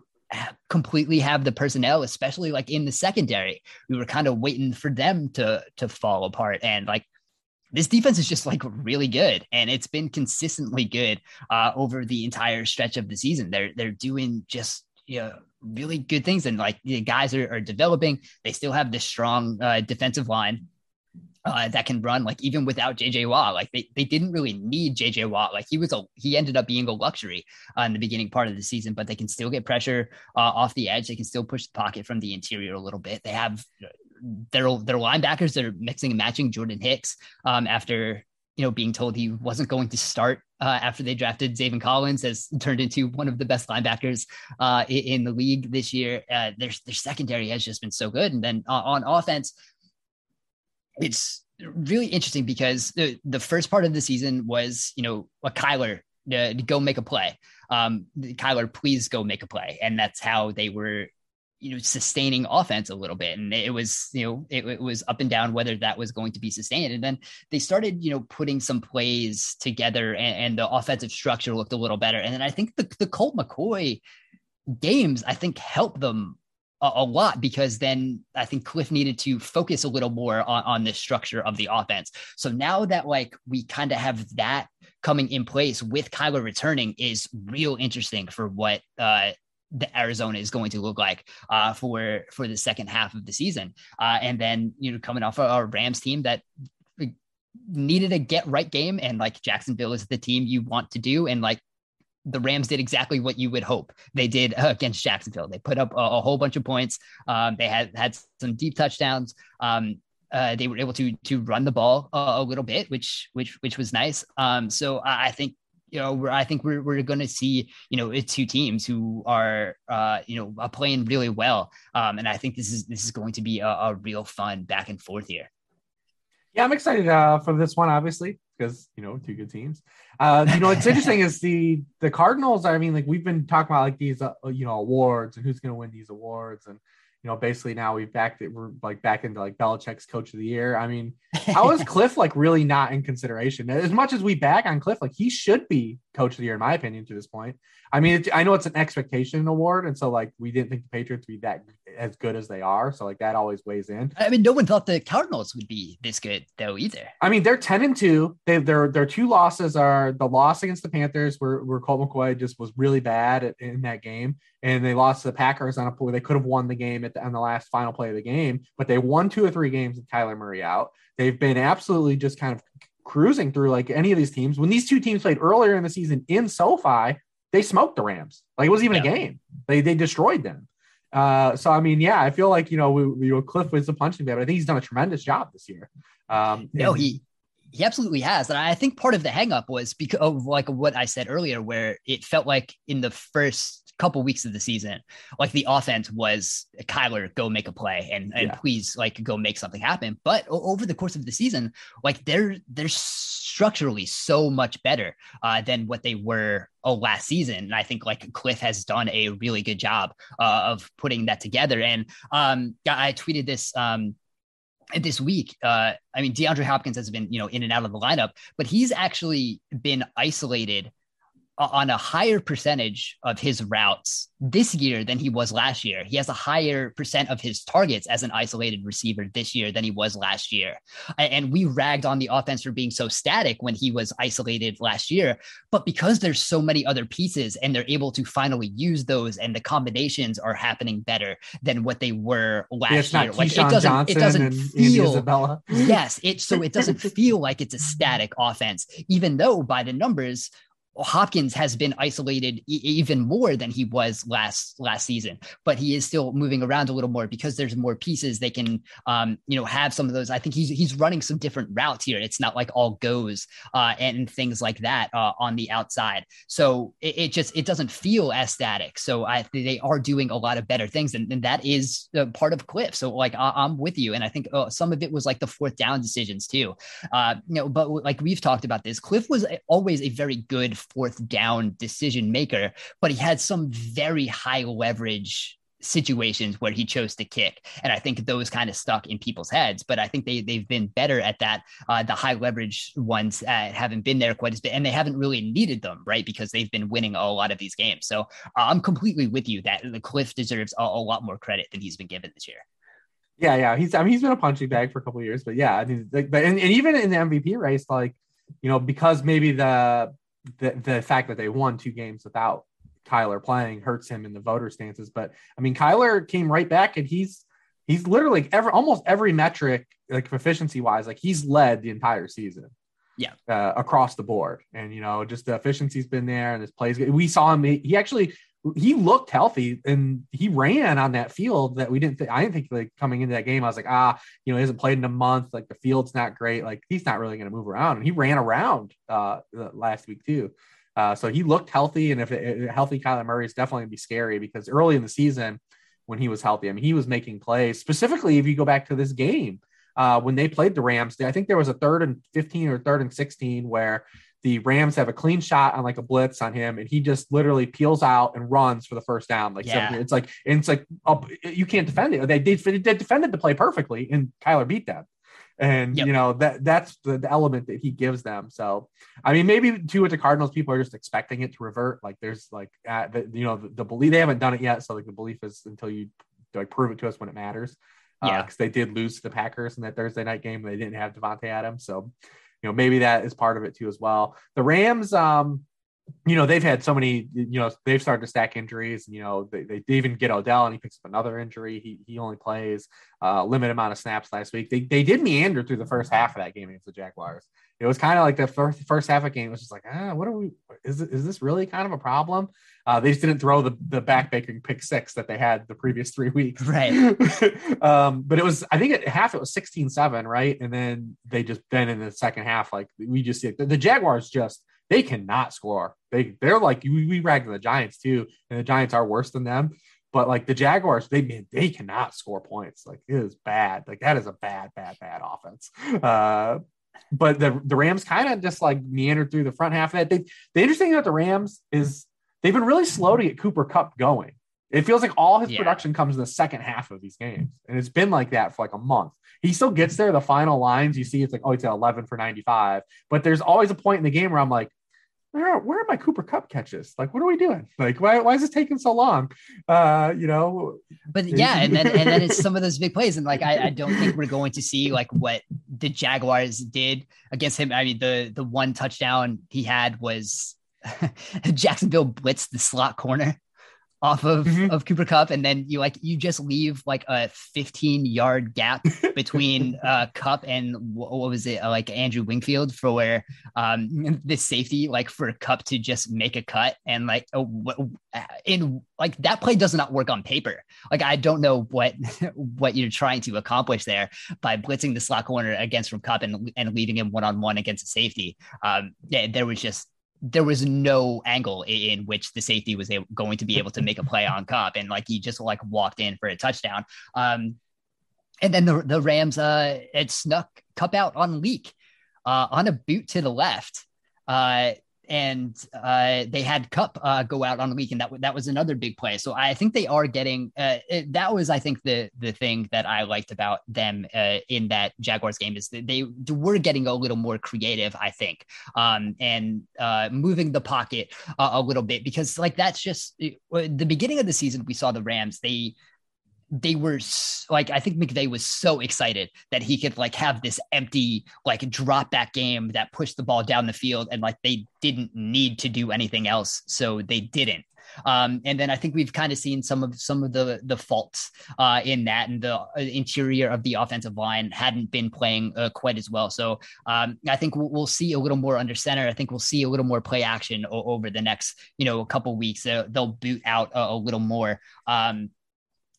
completely have the personnel, especially like in the secondary, we were kind of waiting for them to to fall apart and like. This defense is just like really good, and it's been consistently good uh, over the entire stretch of the season. They're they're doing just you know, really good things. And like the guys are, are developing. They still have this strong uh, defensive line. Uh, that can run like even without JJ Watt. Like they, they didn't really need JJ Watt. Like he was a he ended up being a luxury uh, in the beginning part of the season, but they can still get pressure uh, off the edge. They can still push the pocket from the interior a little bit. They have their their linebackers that are mixing and matching Jordan Hicks um, after you know, being told he wasn't going to start uh, after they drafted Zaven Collins has turned into one of the best linebackers uh, in, the league this year. Uh, their, their secondary has just been so good. And then on offense, it's really interesting because the, the first part of the season was, you know, a Kyler to, to go make a play. Um, Kyler, please go make a play. And that's how they were you know sustaining offense a little bit. And it was you know it, it, was up and down whether that was going to be sustained. And then they started you know putting some plays together and, and the offensive structure looked a little better. And then i think the, the colt mccoy games i think helped them a, a, lot because then i think cliff needed to focus a little more on, on the structure of the offense. So now that like we kind of have that coming in place with kyler returning is real interesting for what uh the Arizona is going to look like uh, for for the second half of the season. Uh, and then you know coming off of our Rams team that needed a get right game, and like Jacksonville is the team you want to do, and like the Rams did exactly what you would hope they did uh, against Jacksonville. They put up a, a whole bunch of points. Um, they had had some deep touchdowns. Um, uh, they were able to to run the ball a, a little bit, which which which was nice. Um, so I think you know, I think we're we're going to see, you know, two teams who are, uh, you know, playing really well, um, and I think this is this is going to be a, a real fun back and forth here. Yeah, I'm excited uh, for this one, obviously, because you know, two good teams. Uh, you know, what's interesting is the the Cardinals. I mean, like we've been talking about like these, uh, you know, awards and who's going to win these awards, and you know, basically now we've backed it. We're like back into like Belichick's coach of the year. I mean, how is Cliff like really not in consideration? As much as we back on Cliff, like he should be coach of the year, in my opinion, to this point. I mean, it, I know it's an expectation award, and so like we didn't think the Patriots would be that as good as they are, so like that always weighs in. I mean, no one thought the Cardinals would be this good though either. I mean, they're ten and two. They their their two losses are the loss against the Panthers, where where Colt McCoy just was really bad at, in that game, and they lost to the Packers on a where they could have won the game at the, on the last final play of the game, but they won two or three games with Kyler Murray out. They've been absolutely just kind of cruising through like any of these teams. When these two teams played earlier in the season in SoFi, they smoked the Rams. Like it wasn't even yeah. a game. They they destroyed them. Uh, so I mean, yeah, I feel like you know we, we Cliff was a punching bag, but I think he's done a tremendous job this year. Um, no, and- he he absolutely has, and I think part of the hangup was because of like what I said earlier, where it felt like in the first couple weeks of the season, like the offense was Kyler go make a play and and yeah. please like go make something happen. But over the course of the season, like they're they're structurally so much better uh, than what they were oh, last season. And I think like Cliff has done a really good job uh, of putting that together. And um, I tweeted this um, this week, uh, I mean, DeAndre Hopkins has been, you know, in and out of the lineup, but he's actually been isolated on a higher percentage of his routes this year than he was last year. He has a higher percent of his targets as an isolated receiver this year than he was last year. And we ragged on the offense for being so static when he was isolated last year. But because there's so many other pieces and they're able to finally use those and the combinations are happening better than what they were last yeah, year. Like it doesn't, Johnson it doesn't feel yes, it so it doesn't feel like it's a static offense, even though by the numbers, Hopkins has been isolated e- even more than he was last last season, but he is still moving around a little more because there's more pieces they can, um, you know, have some of those. I think he's he's running some different routes here. It's not like all goes uh, and things like that uh, on the outside. So it, it, just it doesn't feel as static. So I they are doing a lot of better things, and, and that is uh, part of Cliff. So like I, am with you, and I think uh, some of it was like the fourth down decisions too. Uh, you know, but like we've talked about this, Cliff was always a very good fourth down decision maker, but he had some very high leverage situations where he chose to kick. And I think those kind of stuck in people's heads. But I think they they've been better at that. Uh, the high leverage ones uh, haven't been there quite as bit, and they haven't really needed them, right? Because they've been winning a lot of these games. So uh, I'm completely with you that the Cliff deserves a, a, lot more credit than he's been given this year. Yeah, yeah, he's I mean he's been a punching bag for a couple years, but yeah, I mean, like, but and, and even in the MVP race, like you know, because maybe the the the fact that they won two games without Kyler playing hurts him in the voter stances. But I mean, Kyler came right back and he's he's literally every almost every metric like efficiency wise, like he's led the entire season. Yeah, uh, across the board, and you know, just the efficiency's been there, and his plays. We saw him. He actually he looked healthy and he ran on that field that we didn't think I didn't think like coming into that game. I was like, ah, you know, he hasn't played in a month. Like the field's not great. Like he's not really going to move around. And he ran around uh last week too. Uh, so he looked healthy. And if it, healthy Kyler Murray is definitely gonna be scary because early in the season when he was healthy, I mean, he was making plays. Specifically, if you go back to this game, uh, when they played the Rams, I think there was a third and 15 or third and 16 where the Rams have a clean shot on like a blitz on him, and he just literally peels out and runs for the first down. Like yeah. it's like it's like you can't defend it. They did they defended the play perfectly, and Kyler beat them. And yep. you know that that's the, the, element that he gives them. So I mean, maybe too with the Cardinals, people are just expecting it to revert. Like there's like uh, the, you know the, the, belief they haven't done it yet, so like the belief is until you like prove it to us when it matters. Uh, yeah, because they did lose to the Packers in that Thursday night game. They didn't have Davante Adams, so you know, maybe that is part of it too as well. The Rams, um, you know, they've had so many, you know, they've started to stack injuries. You know, they, they, even get Odell and he picks up another injury. He, he only plays a uh, limited amount of snaps last week. They, they did meander through the first half of that game against the Jaguars. It was kind of like the first first half of the game was just like, ah, what are we? Is is this really kind of a problem? Uh, they just didn't throw the the backbreaking pick six that they had the previous three weeks, right? um, but it was I think at half it was 16-7, right? And then they just then in the second half, like we just see the, the Jaguars just they cannot score. They they're like we, we ragged the Giants too, and the Giants are worse than them. But like the Jaguars, they man, they cannot score points. Like it is bad. Like that is a bad, bad, bad offense. Uh, but the the Rams kind of just like meandered through the front half of that. They, the interesting thing about the Rams is they've been really slow to get Cooper Kupp going. It feels like all his yeah. production comes in the second half of these games, and it's been like that for like a month. He still gets there. The final lines you see, it's like oh, it's at eleven for ninety five. But there's always a point in the game where I'm like, where are, where are my Cooper Kupp catches? Like, what are we doing? Like, why, why is this taking so long? Uh, you know, but yeah, and then and then it's some of those big plays, and like I, I don't think we're going to see like what the Jaguars did against him. I mean, the the one touchdown he had was Jacksonville blitzed the slot corner off of, mm-hmm. of Cooper Kupp, and then you like you just leave like a 15 yard gap between uh Kupp and what was it uh, like Andrew Wingard for where um the safety like for Kupp to just make a cut and like uh, in like that play does not work on paper. Like I don't know what what you're trying to accomplish there by blitzing the slot corner against from Kupp and and leaving him one on one against a safety. Um, yeah, there was just there was no angle in which the safety was able, going to be able to make a play on Kupp, and like he just like walked in for a touchdown. Um, and then the the Rams uh it snuck Kupp out on leak, uh, on a boot to the left. Uh, and uh, they had Kupp uh, go out on the week, and that that was another big play. So I think they are getting uh, it, that was I think the the thing that I liked about them uh, in that Jaguars game is that they were getting a little more creative, I think, um, and uh, moving the pocket a little bit because like that's just the beginning of the season we saw the Rams they they were like I think McVay was so excited that he could like have this empty like drop back game that pushed the ball down the field and like they didn't need to do anything else so they didn't um, and then I think we've kind of seen some of some of the the faults uh, in that, and the uh, interior of the offensive line hadn't been playing uh, quite as well. So um, I think we'll, we'll, see a little more under center. I think we'll see a little more play action o- over the next you know a couple weeks. Uh, they'll boot out a, a little more. Um,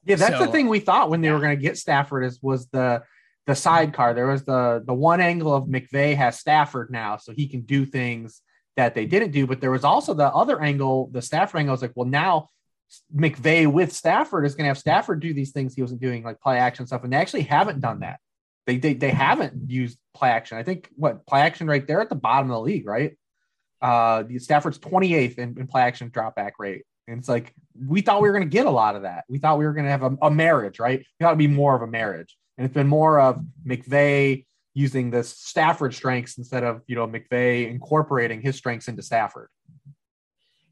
yeah, that's so, the thing we thought when they yeah. were going to get Stafford is was the the sidecar. There was the the one angle of McVay has Stafford now, so he can do things that they didn't do. But there was also the other angle, the Stafford angle. was like, well, now McVay with Stafford is going to have Stafford do these things he wasn't doing, like play action stuff, and they actually haven't done that. They they they haven't used play action. I think what play action right there at the bottom of the league, right? Uh, the Stafford's 28th in, in play action drop back rate. And it's like we thought we were going to get a lot of that. We thought we were going to have a, a, marriage, right? We thought it'd be more of a marriage, and it's been more of McVay using the Stafford strengths instead of you know McVay incorporating his strengths into Stafford.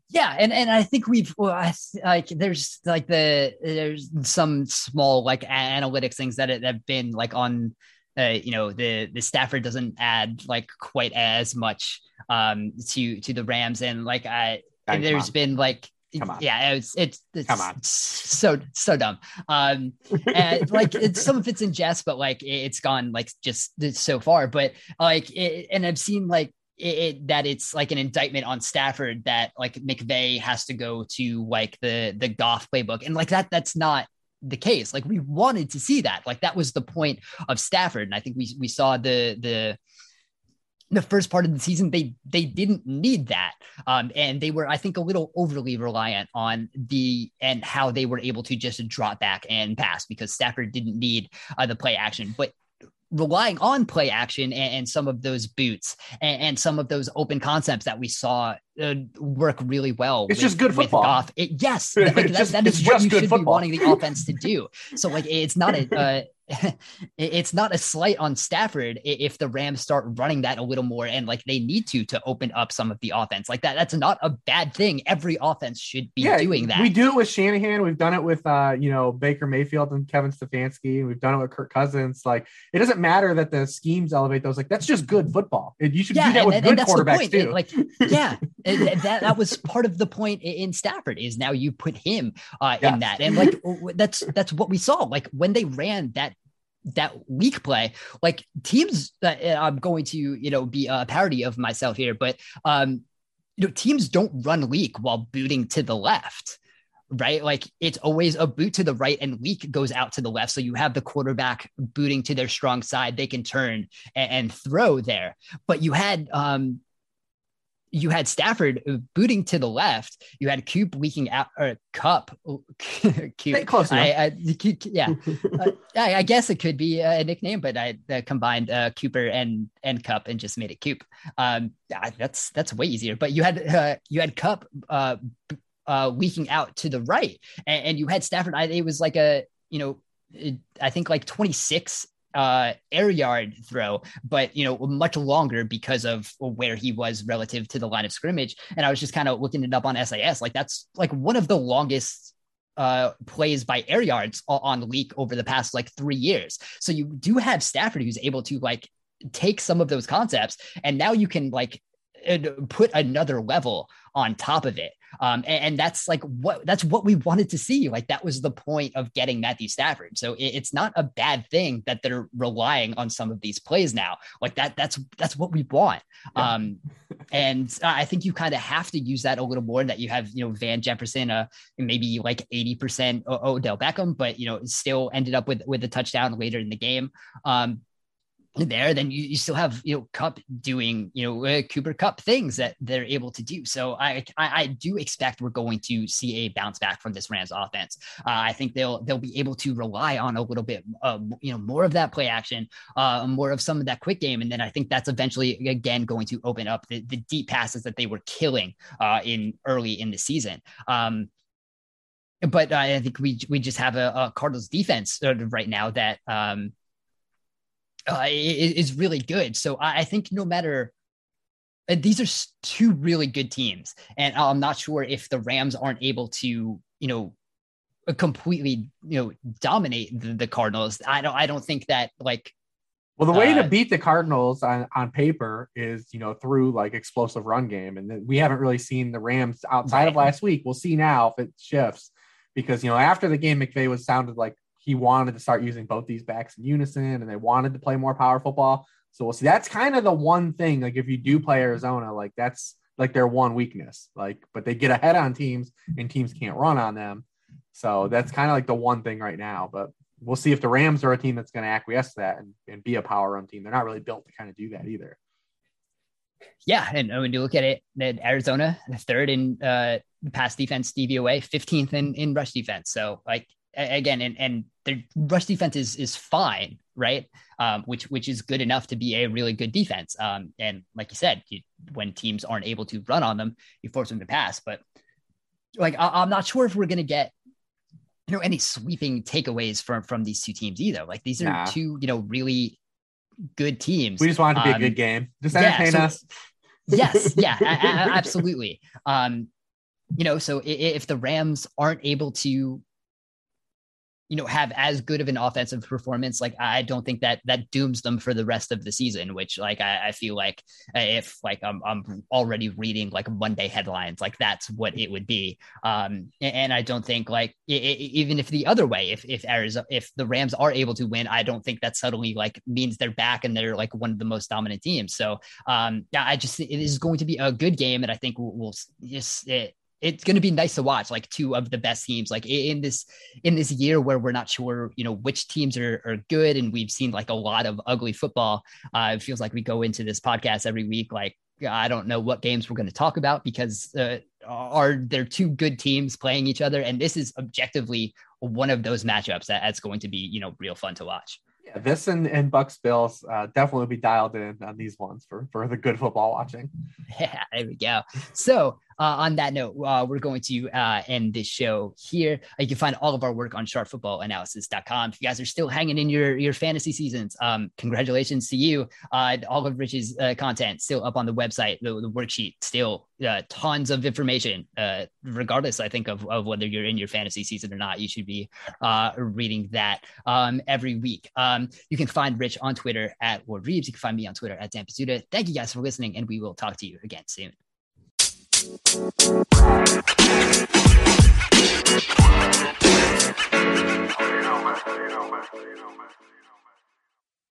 Yeah, and and I think we've well, I, like there's like the there's some small like analytics things that have been like on uh, you know the the Stafford doesn't add like quite as much um to to the Rams and like I there's been like Come on. Yeah, it's it's, it's Come on. so so dumb. Um, and like it's, some of it's in jest, but like it's gone like just so far. But like, it, and I've seen like it, it, that it's like an indictment on Stafford that like McVay has to go to like the the Goff playbook, and like that that's not the case. Like we wanted to see that. Like that was the point of Stafford, and I think we we saw the the the first part of the season they they didn't need that um, and they were i think a little overly reliant on the and how they were able to just drop back and pass because stafford didn't need uh, the play action but relying on play action and, and some of those boots and, and, some of those open concepts that we saw uh, work really well. It's with, just good football. It, yes, like, that, just, that is what you should football. be wanting the offense to do. So like, it's not a, uh, it's not a slight on Stafford if the Rams start running that a little more and like they need to to open up some of the offense like that. That's not a bad thing. Every offense should be yeah, doing that. We do it with Shanahan. We've done it with uh, you know Baker Mayfield and Kevin Stefanski. We've done it with Kirk Cousins. Like it doesn't matter that the schemes elevate those. Like that's just good football. You should yeah, do that with and, good and quarterbacks too. Like yeah, that that was part of the point in Stafford is now you put him uh, in that and like that's that's what we saw. Like when they ran that that weak play like teams that uh, i'm going to you know be a parody of myself here but um you know teams don't run leak while booting to the left right? Like it's always a boot to the right and leak goes out to the left. So you have the quarterback booting to their strong side. They can turn and, and throw there. But you had um you had Stafford booting to the left. You had Coop leaking out or Kupp. Coop. Close enough. I, I, yeah, uh, I, I, guess it could be a nickname, but I uh, combined uh, Cooper and and Kupp and just made it Coop. Um, that's that's way easier. But you had uh, you had Kupp uh, uh, leaking out to the right, and, and you had Stafford. I, it was like a you know I think like 26 uh, air yard throw, but you know, much longer because of where he was relative to the line of scrimmage. And I was just kind of looking it up on SIS. Like that's like one of the longest uh, plays by air yards on leak over the past like three years. So you do have Stafford who's able to like take some of those concepts, and now you can like put another level on top of it. Um, and, and, that's like what that's what we wanted to see. Like that was the point of getting Matthew Stafford. So it, it's not a bad thing that they're relying on some of these plays now. Like that that's that's what we want. Yeah. Um, and I think you kind of have to use that a little more. That you have you know Van Jefferson, uh, maybe like eighty percent Odell Beckham, but you know still ended up with with a touchdown later in the game. Um, there, then you, you still have you know Kupp doing you know uh, Cooper Kupp things that they're able to do. So I, I, I do expect we're going to see a bounce back from this Rams offense. Uh, I think they'll they'll be able to rely on a little bit uh, you know more of that play action, uh, more of some of that quick game, and then I think that's eventually again going to open up the, the deep passes that they were killing uh, in early in the season. Um, but I think we we just have a, a Cardinals defense right now that um, uh, is really good. So I think no matter these are two really good teams, and I'm not sure if the Rams aren't able to, you know, completely, you know, dominate the, the Cardinals. I don't. I don't think that like. Well, the way uh, to beat the Cardinals on, on paper is, you know, through like explosive run game, and we haven't really seen the Rams outside right. of last week. We'll see now if it shifts, because you know after the game, McVay was sounded like he wanted to start using both these backs in unison and they wanted to play more power football. So we'll see. That's kind of the one thing. Like if you do play Arizona, like that's like their one weakness. Like, but they get ahead on teams and teams can't run on them. So that's kind of like the one thing right now. But we'll see if the Rams are a team that's going to acquiesce to that and, and be a power run team. They're not really built to kind of do that either. Yeah, and when you look at it, then Arizona, third in uh, pass defense DVOA, 15th in, in rush defense. So like again, and and their rush defense is is fine, right? Um, which which is good enough to be a really good defense. Um, and like you said, you, when teams aren't able to run on them, you force them to pass. But like I, am not sure if we're gonna get you know any sweeping takeaways from from these two teams either. Like these are nah. two you know really good teams. We just want it to be um, a good game. Just entertain yeah, so, us. yes, yeah, a- a- absolutely. Um, you know, so if the Rams aren't able to you know have as good of an offensive performance like i don't think that that dooms them for the rest of the season which like i, I feel like uh, if like I'm, I'm already reading like monday headlines like that's what it would be. Um and i don't think like it, it, even if the other way if if arizona if the rams are able to win i don't think that suddenly like means they're back and they're like one of the most dominant teams. So um yeah i just it is going to be a good game and i think we'll, we'll just it, it's going to be nice to watch like two of the best teams like in this in this year where we're not sure you know which teams are, are good and we've seen like a lot of ugly football uh, it feels like we go into this podcast every week like i don't know what games we're going to talk about because uh, are there two good teams playing each other and this is objectively one of those matchups that, that's going to be you know real fun to watch yeah, this and, and Bucs Bills uh, definitely be dialed in on these ones for, for the good football watching. Yeah, there we go. So uh, on that note, uh, we're going to uh, end this show here. You can find all of our work on sharpfootballanalysis.com. If you guys are still hanging in your, your fantasy seasons, um, congratulations to you. Uh, all of Rich's uh, content still up on the website, the, the worksheet, still uh, tons of information. regardless, I think, of, of whether you're in your fantasy season or not, you should be reading that um, every week. Um, you can find Rich on Twitter at LordReebs. You can find me on Twitter at Dan Pizzuta. Thank you guys for listening, and we will talk to you again soon. Man. You